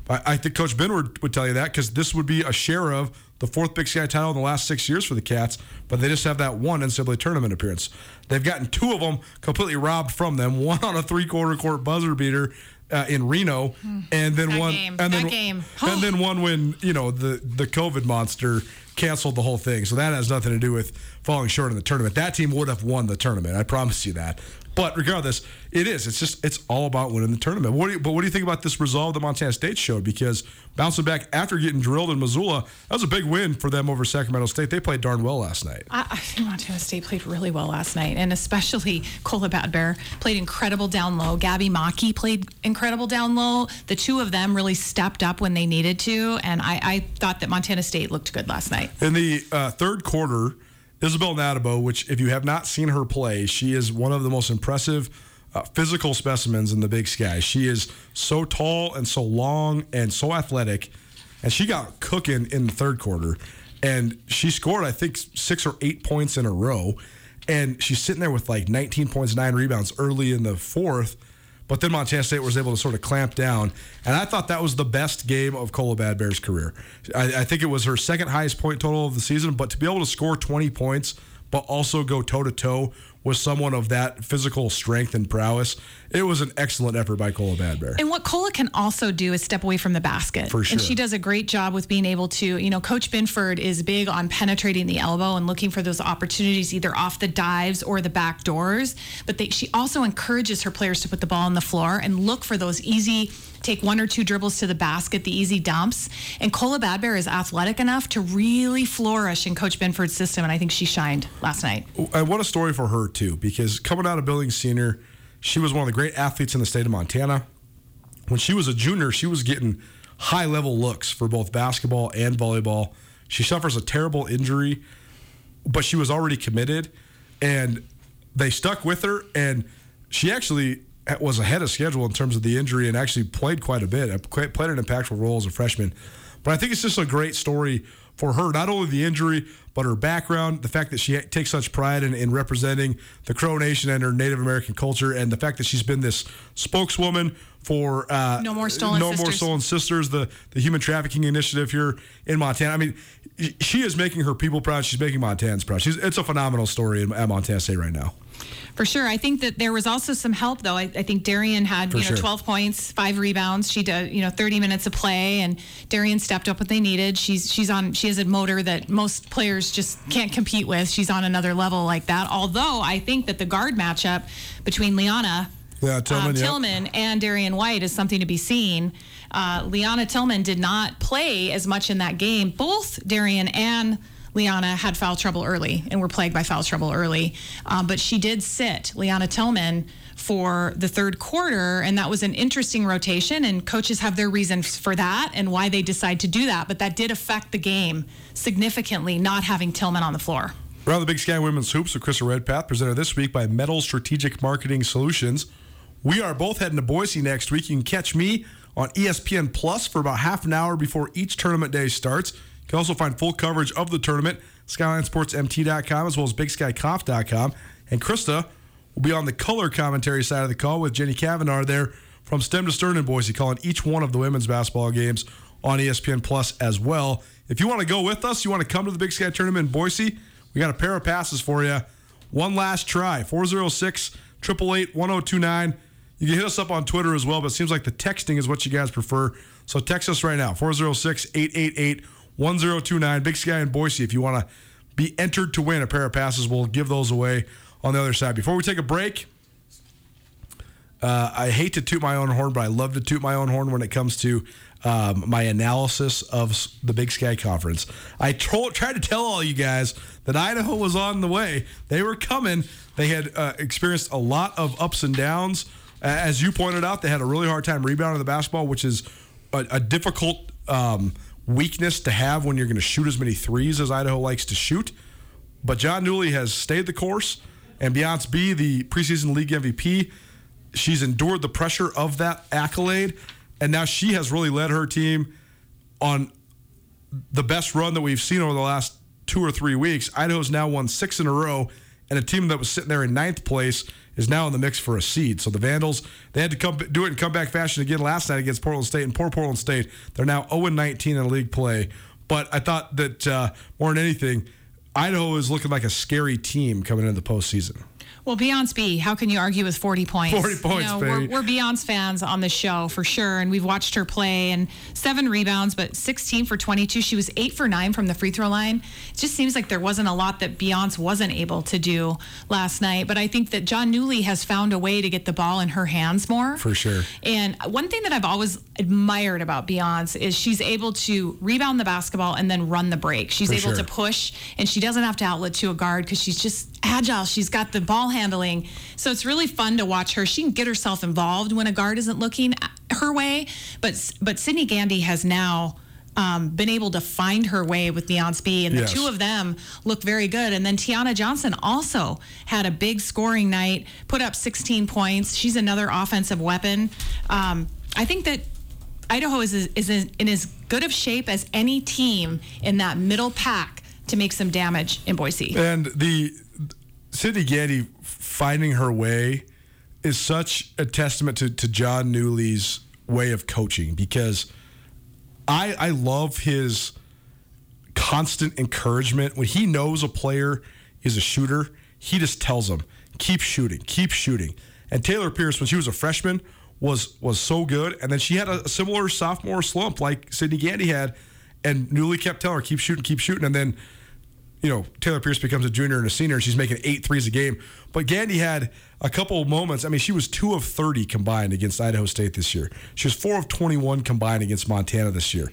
I, think Coach Binford would tell you that because this would be a share of the fourth Big Sky title in the last six years for the Cats, but they just have that one NCAA tournament appearance. They've gotten two of them completely robbed from them. One on a three-quarter court buzzer beater uh, in Reno, and then That one, game. and then That game. and then one when you know the the COVID monster canceled the whole thing. So that has nothing to do with falling short in the tournament. That team would have won the tournament. I promise you that. But regardless, it is. It's just it's all about winning the tournament. What do you, but what do you think about this resolve that Montana State showed? Because bouncing back after getting drilled in Missoula, that was a big win for them over Sacramento State. They played darn well last night. I, I think Montana State played really well last night, and especially Kola Bad Bear played incredible down low. Gabby Maki played incredible down low. The two of them really stepped up when they needed to, and I, I thought that Montana State looked good last night. In the uh, third quarter, Isabel Natabo, which if you have not seen her play, she is one of the most impressive uh, physical specimens in the Big Sky. She is so tall and so long and so athletic, and she got cooking in the third quarter, and she scored I think six or eight points in a row, and she's sitting there with like 19 points, nine rebounds early in the fourth. But then Montana State was able to sort of clamp down, and I thought that was the best game of Kola Bad Bear's career. I, I think it was her second highest point total of the season, but to be able to score 20 points, but also go toe to toe with someone of that physical strength and prowess, it was an excellent effort by Kola Bad Bear. And what Kola can also do is step away from the basket. For sure. And she does a great job with being able to, you know, Coach Binford is big on penetrating the elbow and looking for those opportunities either off the dives or the back doors. But they, she also encourages her players to put the ball on the floor and look for those easy, take one or two dribbles to the basket, the easy dumps. And Kola Bad Bear is athletic enough to really flourish in Coach Binford's system. And I think she shined last night. I want a story for her too, because coming out of Billings Senior, she was one of the great athletes in the state of Montana. When she was a junior, she was getting high level looks for both basketball and volleyball. She suffers a terrible injury, but she was already committed, and they stuck with her. And she actually was ahead of schedule in terms of the injury and actually played quite a bit. Played an impactful role as a freshman. But I think it's just a great story for her, not only the injury, but her background, the fact that she takes such pride in, in representing the Crow Nation and her Native American culture, and the fact that she's been this spokeswoman for uh, No More Stolen No More Sisters. Stolen Sisters, the, the human trafficking initiative here in Montana. I mean, she is making her people proud. She's making Montanans proud. She's, it's a phenomenal story at Montana State right now. For sure. I think that there was also some help, though. I, I think Darian had, For you know, sure. 12 points, five rebounds. She did, you know, 30 minutes of play, and Darian stepped up what they needed. She's she's on. She has a motor that most players just can't compete with. She's on another level like that. Although I think that the guard matchup between Liana Yeah, Tillman, um, yep. Tillman and Darian White is something to be seen. Uh, Liana Tillman did not play as much in that game. Both Darian and Liana had foul trouble early and were plagued by foul trouble early. Um, but she did sit Liana Tillman for the third quarter, and that was an interesting rotation. And coaches have their reasons for that and why they decide to do that. But that did affect the game significantly, not having Tillman on the floor. Around the Big Sky Women's Hoops with Krista Redpath, presented this week by Metal Strategic Marketing Solutions. We are both heading to Boise next week. You can catch me on ESPN Plus for about half an hour before each tournament day starts. You can also find full coverage of the tournament, SkylineSportsMT.com, as well as BigSkyConf.com. And Krista will be on the color commentary side of the call with Jenny Kavanaugh there from stem to stern in Boise, calling each one of the women's basketball games on ESPN Plus as well. If you want to go with us, you want to come to the Big Sky Tournament in Boise, we got a pair of passes for you. One last try 406 888 1029. You can hit us up on Twitter as well, but it seems like the texting is what you guys prefer. So text us right now 406 888 1029. Big Sky in Boise. If you want to be entered to win a pair of passes, we'll give those away on the other side. Before we take a break, uh, I hate to toot my own horn, but I love to toot my own horn when it comes to um, my analysis of the Big Sky Conference. I tried to tell all you guys that Idaho was on the way. They were coming. They had uh, experienced a lot of ups and downs. As you pointed out, they had a really hard time rebounding the basketball, which is a, a difficult um, weakness to have when you're going to shoot as many threes as Idaho likes to shoot. But John Newlee has stayed the course, and Beyonce Bea, the preseason league MVP, she's endured the pressure of that accolade, and now she has really led her team on the best run that we've seen over the last two or three weeks. Idaho's now won six in a row, and a team that was sitting there in ninth place is now in the mix for a seed. So the Vandals, they had to come do it in comeback fashion again last night against Portland State, and poor Portland State, they're now 0 19 in league play. But I thought that uh, more than anything, Idaho is looking like a scary team coming into the postseason. Well, Beyonce Bea, how can you argue with 40 points? 40 points, you know. We're, we're Beyonce fans on the show for sure, and we've watched her play and seven rebounds, but 16 for 22. She was eight for nine from the free throw line. It just seems like there wasn't a lot that Beyonce wasn't able to do last night. But I think that John Newlee has found a way to get the ball in her hands more. For sure. And one thing that I've always admired about Beyonce is she's able to rebound the basketball and then run the break. She's For able sure. to push, and she doesn't have to outlet to a guard because she's just agile. She's got the ball handling. So it's really fun to watch her. She can get herself involved when a guard isn't looking her way. But but Sydney Gandy has now. Um, been able to find her way with Beyonce Bea, and the Yes. two of them look very good. And then Tiana Johnson also had a big scoring night, put up 16 points. She's another offensive weapon. Um, I think that Idaho is, is in, as good of shape as any team in that middle pack to make some damage in Boise. And the Sydney Gandy finding her way is such a testament to, to John Newlee's way of coaching because I I love his constant encouragement when he knows a player is a shooter. He just tells them keep shooting, keep shooting. And Taylor Pierce, when she was a freshman, was was so good. And then she had a similar sophomore slump like Sydney Gandy had. And Newlee kept telling her keep shooting, keep shooting. And then you know, Taylor Pierce becomes a junior and a senior, and she's making eight threes a game. But Gandy had a couple moments. I mean, she was two of 30 combined against Idaho State this year. She was four of 21 combined against Montana this year.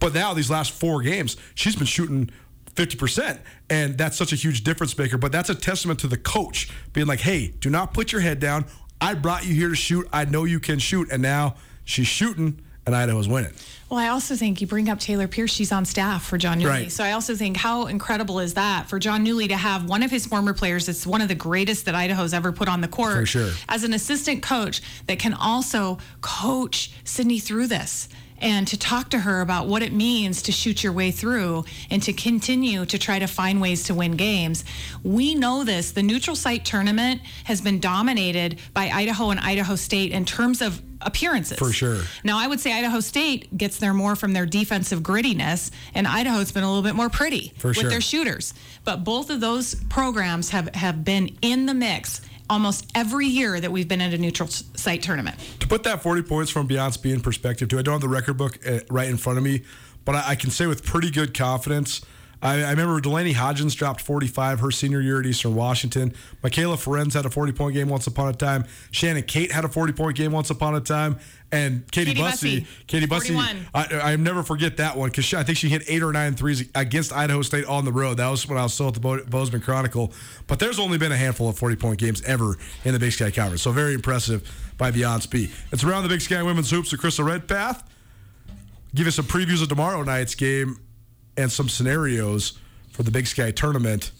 But now, these last four games, she's been shooting 50%. And that's such a huge difference maker. But that's a testament to the coach being like, hey, do not put your head down. I brought you here to shoot. I know you can shoot. And now she's shooting, and Idaho's winning. Well, I also think you bring up Taylor Pierce. She's on staff for John Newlee. Right. So I also think how incredible is that for John Newlee to have one of his former players that's one of the greatest that Idaho's ever put on the court For sure. as an assistant coach that can also coach Sydney through this and to talk to her about what it means to shoot your way through and to continue to try to find ways to win games. We know this. The neutral site tournament has been dominated by Idaho and Idaho State in terms of appearances. For sure. Now, I would say Idaho State gets there more from their defensive grittiness, and Idaho's been a little bit more pretty For with sure. their shooters. But both of those programs have, have been in the mix almost every year that we've been at a neutral site tournament. to put that 40 points from Beyonce in perspective, too, I don't have the record book uh, right in front of me, but I can say with pretty good confidence. I, I remember Delaney Hodgins dropped 45 her senior year at Eastern Washington. Michaela Ferenz had a 40 point game once upon a time. Shannon Kate had a 40 point game once upon a time. And Katie, Katie Bussey, Bussey, Katie Bussey, 41. I, I never forget that one because I think she hit eight or nine threes against Idaho State on the road. That was when I was still at the Bo- Bozeman Chronicle. But there's only been a handful of 40 point games ever in the Big Sky Conference. So very impressive by Beyonce Speed. It's around the Big Sky Women's Hoops with Krista Redpath. Give us some previews of tomorrow night's game and some scenarios for the Big Sky tournament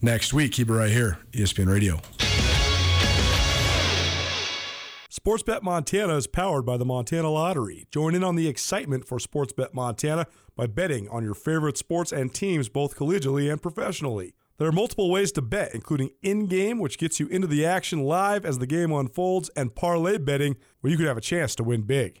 next week. Keep it right here, ESPN Radio. Sportsbet Montana is powered by the Montana Lottery. Join in on the excitement for Sportsbet Montana by betting on your favorite sports and teams both collegially and professionally. There are multiple ways to bet, including in game, which gets you into the action live as the game unfolds, and parlay betting, where you could have a chance to win big.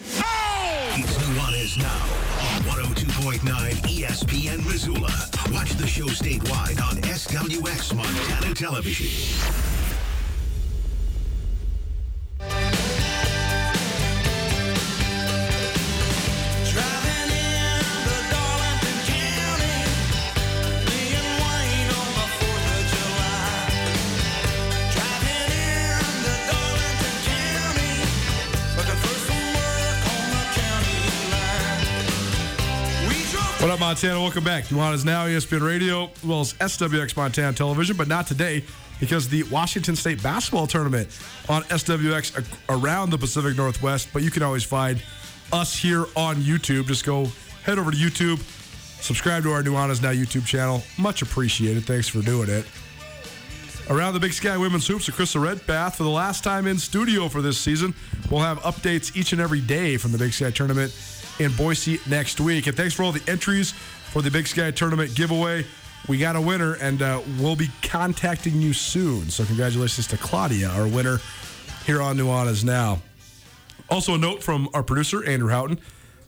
It's Nuanez now on 102.9 ESPN Missoula. Watch the show statewide on SWX Montana Television. What up, Montana? Welcome back. Nuanez Now, E ESPN Radio, as well as SWX Montana Television, but not today because the Washington State basketball tournament on SWX around the Pacific Northwest. But you can always find us here on YouTube. Just go head over to YouTube, subscribe to our Nuanez Now YouTube channel. Much appreciated. Thanks for doing it. Around the Big Sky Women's Hoops Krista Redpath for the last time in studio for this season. We'll have updates each and every day from the Big Sky Tournament in Boise next week. And thanks for all the entries for the Big Sky Tournament giveaway. We got a winner, and uh, we'll be contacting you soon. So, congratulations to Claudia, our winner here on Nuanez Now. Also, a note from our producer, Andrew Houghton.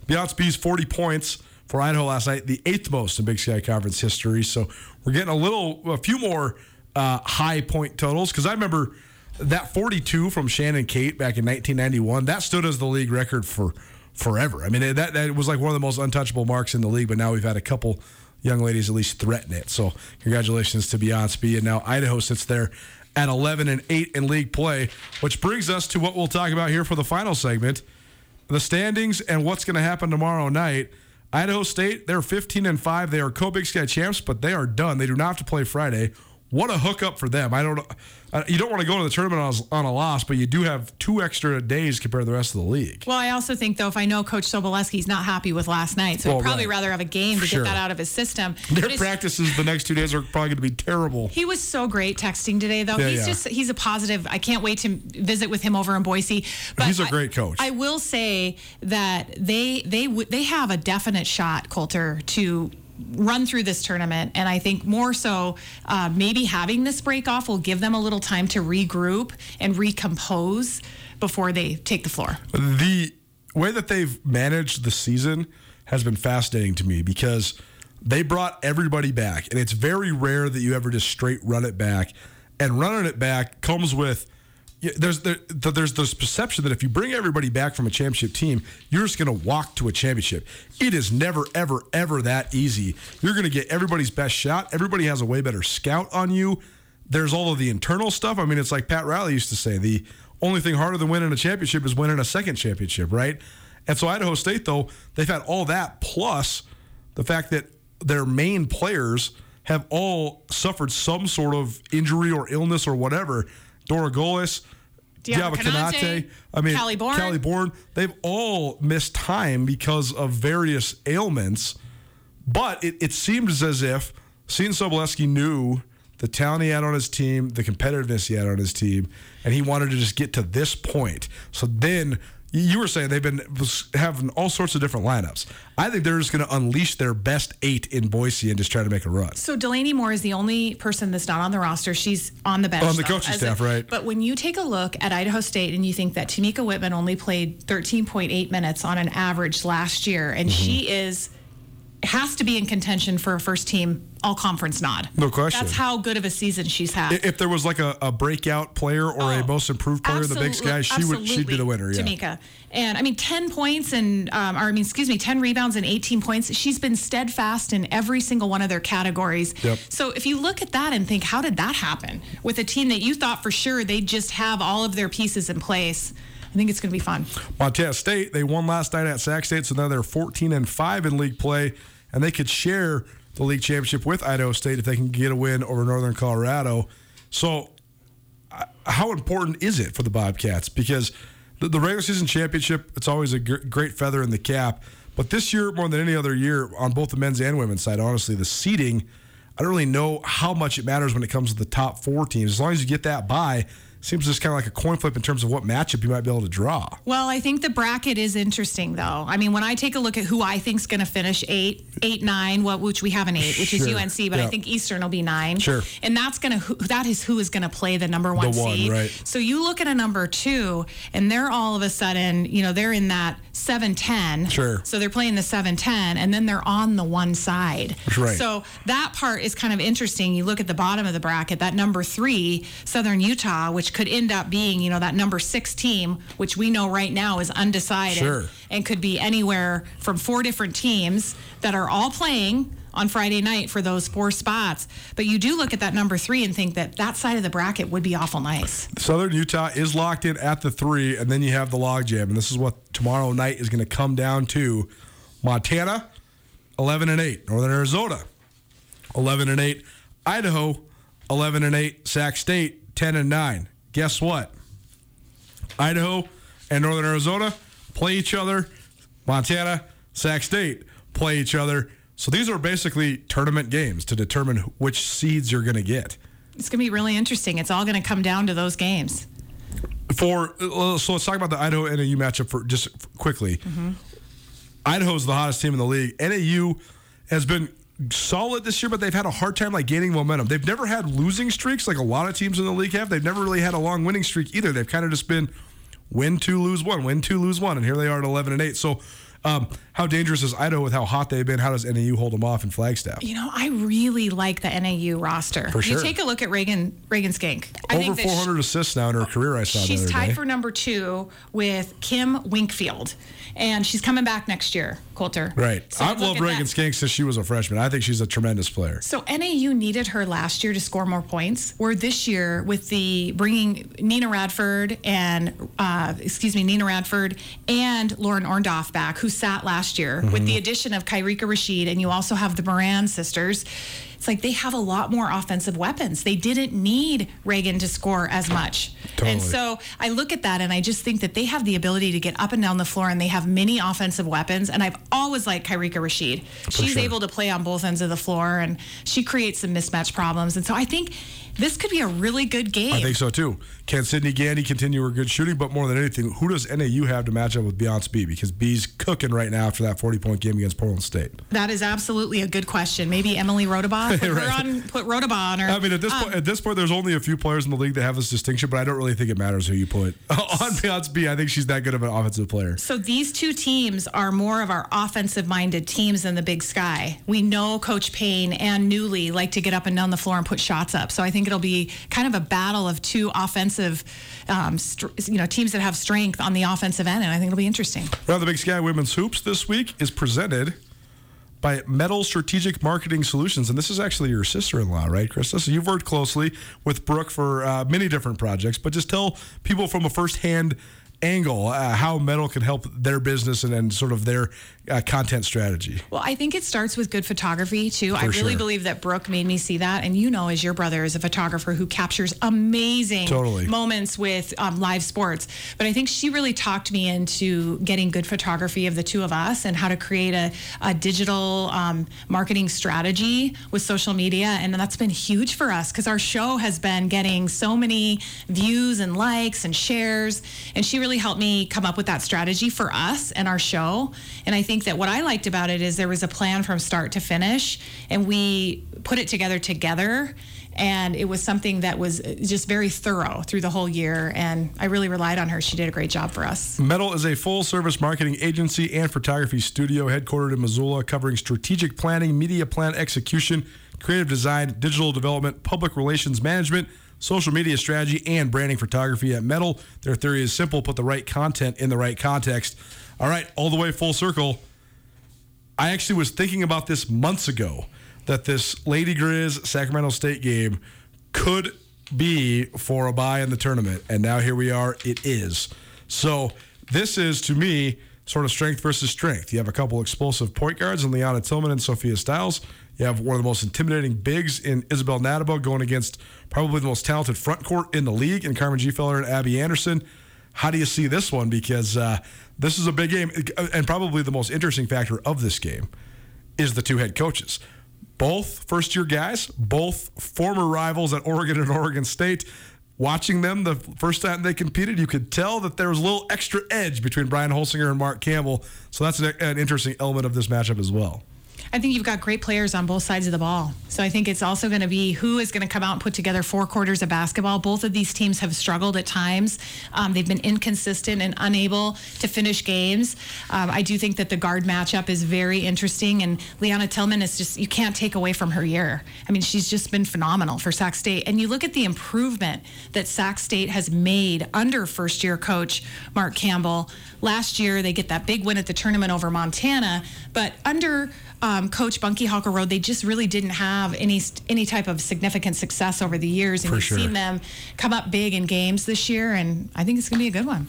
Beyonce Bea's 40 points for Idaho last night, the eighth most in Big Sky Conference history. So we're getting a little, a few more uh, high point totals because I remember that 42 from Shannon Kate back in 1991. That stood as the league record for forever. I mean, that, that was like one of the most untouchable marks in the league, but now we've had a couple young ladies at least threaten it. So congratulations to Beyonce Bea. And now Idaho sits there at 11 and 8 in league play, which brings us to what we'll talk about here for the final segment the standings and what's going to happen tomorrow night. Idaho State, they're 15 and 5. They are co Big Sky champs, but they are done. They do not have to play Friday. What a hookup for them. I don't you don't want to go to the tournament on, a- on a loss, but you do have two extra days compared to the rest of the league. Well, I also think though, if I know Coach Sobolewski's not happy with last night, so Well, he'd probably right. rather have a game to Sure. get that out of his system. Their But practices the next two days are probably going to be terrible. He was so great texting today, though. Yeah, he's yeah. just he's a positive. I can't wait to visit with him over in Boise. But He's a great coach. I will say that they they they have a definite shot, Colter, to run through this tournament, and I think more so, uh, maybe having this break off will give them a little time to regroup and recompose before they take the floor. the way that they've managed the season has been fascinating to me because they brought everybody back, and it's very rare that you ever just straight run it back. And running it back comes with there's there, there's this perception that if you bring everybody back from a championship team, you're just going to walk to a championship. It is never, ever, ever that easy. You're going to get everybody's best shot. Everybody has a way better scout on you. There's all of the internal stuff. I mean, it's like Pat Riley used to say: the only thing harder than winning a championship is winning a second championship, right? And so Idaho State, though, they've had all that plus the fact that their main players have all suffered some sort of injury or illness or whatever. Dorogolis, Diaba Diaba Konate, Konate, I mean, Callie Bourne. Callie Bourne, they've all missed time because of various ailments. But it, it seems as if Sean Sobolewski knew the talent he had on his team, the competitiveness he had on his team, and he wanted to just get to this point. So then you were saying they've been having all sorts of different lineups. I think they're just going to unleash their best eight in Boise and just try to make a run. So Delaney Moore is the only person that's not on the roster. She's on the bench. On the though, coaching staff, right. But when you take a look at Idaho State and you think that Tomekia Whitman only played 13.8 minutes on an average last year, and Mm-hmm. she is has to be in contention for a first team all conference nod. No question. That's how good of a season she's had. If there was like a, a breakout player or a Oh, most improved player in the Big Sky, she would she'd be the winner. Yeah. Tomekia. And I mean, 10 points and, um, or I mean, excuse me, 10 rebounds and 18 points. She's been steadfast in every single one of their categories. Yep. So if you look at that and think, how did that happen with a team that you thought for sure they'd just have all of their pieces in place? I think it's going to be fun. Montana State, they won last night at Sac State, so now they're 14 and 5 in league play, and they could share the league championship with Idaho State if they can get a win over Northern Colorado. So, how important is it for the Bobcats? Because the, the regular season championship, it's always a gr- great feather in the cap. But this year, more than any other year, on both the men's and women's side, honestly, the seeding, I don't really know how much it matters when it comes to the top four teams. As long as you get that by, seems just kind of like a coin flip in terms of what matchup you might be able to draw. Well, I think the bracket is interesting, though. I mean, when I take a look at who I think is going to finish eight, eight, nine, what which we have an eight, which is UNC, but I think Eastern will be nine. Sure. And that's going to that is who is going to play the number one The one, seed. right. So you look at a number two, and they're all of a sudden, you know, they're in that seven ten. Sure. So they're playing the seven ten, and then they're on the one side. That's right. So that part is kind of interesting. You look at the bottom of the bracket, that number three, Southern Utah, which could end up being, you know, that number six team, which we know right now is undecided Sure. and could be anywhere from four different teams that are all playing on Friday night for those four spots. But you do look at that number three and think that that side of the bracket would be awful nice. Southern Utah is locked in at the three, and then you have the logjam, and this is what tomorrow night is going to come down to: Montana, eleven and eight; Northern Arizona, eleven and eight; Idaho, eleven and eight; Sac State, ten and nine. Guess what? Idaho and Northern Arizona play each other. Montana, Sac State play each other. So these are basically tournament games to determine which seeds you're going to get. It's going to be really interesting. It's all going to come down to those games. For so let's talk about the Idaho NAU matchup for just quickly. Mm-hmm. Idaho's the hottest team in the league. NAU has been solid this year, but they've had a hard time like gaining momentum. They've never had losing streaks like a lot of teams in the league have. They've never really had a long winning streak either. They've kind of just been win two, lose one, win two, lose one, and here they are at eleven and eight. So, um, how dangerous is Idaho with how hot they've been? How does NAU hold them off in Flagstaff? You know, I really like the NAU roster. For sure. You take a look at Reagan Reagan Schenck. I Over think that four assists now in her career. I saw She's tied day. for number two with Kim Winkfield, and she's coming back next year. Colter. Right. So I've loved Reagan that. Schenck since she was a freshman. I think she's a tremendous player. So NAU needed her last year to score more points. Where this year, with the bringing Nina Radford and uh, excuse me, Nina Radford and Lauren Orndoff back, who sat last year, mm-hmm. with the addition of Kyrika Rashid, and you also have the Moran sisters. It's like they have a lot more offensive weapons. They didn't need Reagan to score as much. Totally. And so I look at that and I just think that they have the ability to get up and down the floor and they have many offensive weapons. And I've always liked Kyrika Rashid. She's sure. able to play on both ends of the floor and she creates some mismatch problems. And so I think this could be a really good game. I think so too. Can Sydney Gandy continue her good shooting? But more than anything, who does NAU have to match up with Beyonce Bea? Because Bea's cooking right now after that 40 point game against Portland State. That is absolutely a good question. Maybe Emily Rodabaugh. Put Right. her on put Rodabaugh on her. I mean, at this Um, point, at this point, there's only a few players in the league that have this distinction, but I don't really think it matters who you put on Beyonce Bea. I think she's that good of an offensive player. So these two teams are more of our offensive minded teams than the Big Sky. We know Coach Payne and Newlee like to get up and down the floor and put shots up. So I think it'll be kind of a battle of two offensive, um, you know, teams that have strength on the offensive end, and I think it'll be interesting. Now, the Big Sky Women's Hoops this week is presented by Metal Strategic Marketing Solutions. And this is actually your sister in law, right, Krista? So you've worked closely with Brooke for uh, many different projects, but just tell people from a first hand angle uh, how Metal can help their business and, and sort of their uh, content strategy. Well, I think it starts with good photography too. I really sure. believe that Brooke made me see that, and you know, as your brother is a photographer who captures amazing Totally. moments with um, live sports. But I think she really talked me into getting good photography of the two of us and how to create a, a digital um, marketing strategy with social media, and that's been huge for us because our show has been getting so many views and likes and shares, and she really helped me come up with that strategy for us and our show. And I think that what I liked about it is there was a plan from start to finish, and we put it together together. And it was something that was just very thorough through the whole year. And I really relied on her. She did a great job for us. Metal is a full service marketing agency and photography studio headquartered in Missoula, covering strategic planning, media plan execution, creative design, digital development, public relations management, social media strategy, and branding photography at Metal. Their theory is simple put the right content in the right context. All right, all the way full circle. I actually was thinking about this months ago that this Lady Grizz Sacramento State game could be for a bye in the tournament. And now here we are. It is. So this is, to me, sort of strength versus strength. You have a couple explosive point guards in Liana Tillman and Sophia Stiles. You have one of the most intimidating bigs in Isabel Natabo going against probably the most talented front court in the league in Carmen Gfeller and Abby Anderson. how do you see this one? Because uh, this is a big game, and probably the most interesting factor of this game is the two head coaches. Both first year guys, both former rivals at Oregon and Oregon State. Watching them the first time they competed, you could tell that there was a little extra edge between Brian Holsinger and Mark Campbell. So that's an, an interesting element of this matchup as well. I think you've got great players on both sides of the ball. So I think it's also going to be who is going to come out and put together four quarters of basketball. Both of these teams have struggled at times. Um, they've been inconsistent and unable to finish games. Um, I do think that the guard matchup is very interesting. And Leanna Tillman is just, you can't take away from her year. I mean, she's just been phenomenal for Sac State. And you look at the improvement that Sac State has made under first year coach Mark Campbell. Last year, they get that big win at the tournament over Montana. But under um, Coach Bunky Harkleroad, they just really didn't have any any type of significant success over the years, and For you've sure. seen them come up big in games this year, and I think it's going to be a good one.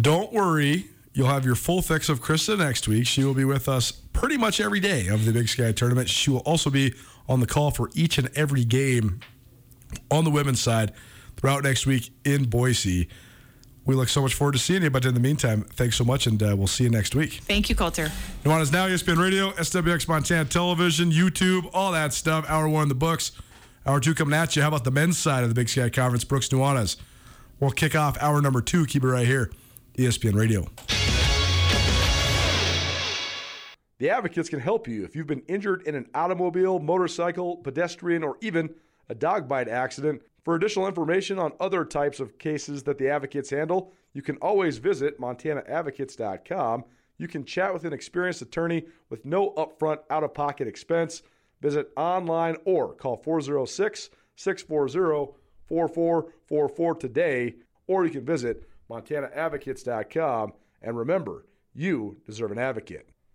Don't worry. You'll have your full fix of Krista next week. She will be with us pretty much every day of the Big Sky tournament. She will also be on the call for each and every game on the women's side throughout next week in Boise. We look so much forward to seeing you. But in the meantime, thanks so much, and uh, we'll see you next week. Thank you, Colter. Nuanez Now, ESPN Radio, SWX Montana Television, YouTube, all that stuff. Hour one in the books. Hour two coming at you. How about the men's side of the Big Sky Conference? Brooks Nuanez. We'll kick off hour number two. Keep it right here. ESPN Radio. The Advocates can help you if you've been injured in an automobile, motorcycle, pedestrian, or even a dog bite accident. For additional information on other types of cases that the Advocates handle, you can always visit montanaadvocates.com. You can chat with an experienced attorney with no upfront out of pocket expense. Visit online or call 406 640 4444 today, or you can visit montanaadvocates.com. And remember, you deserve an advocate.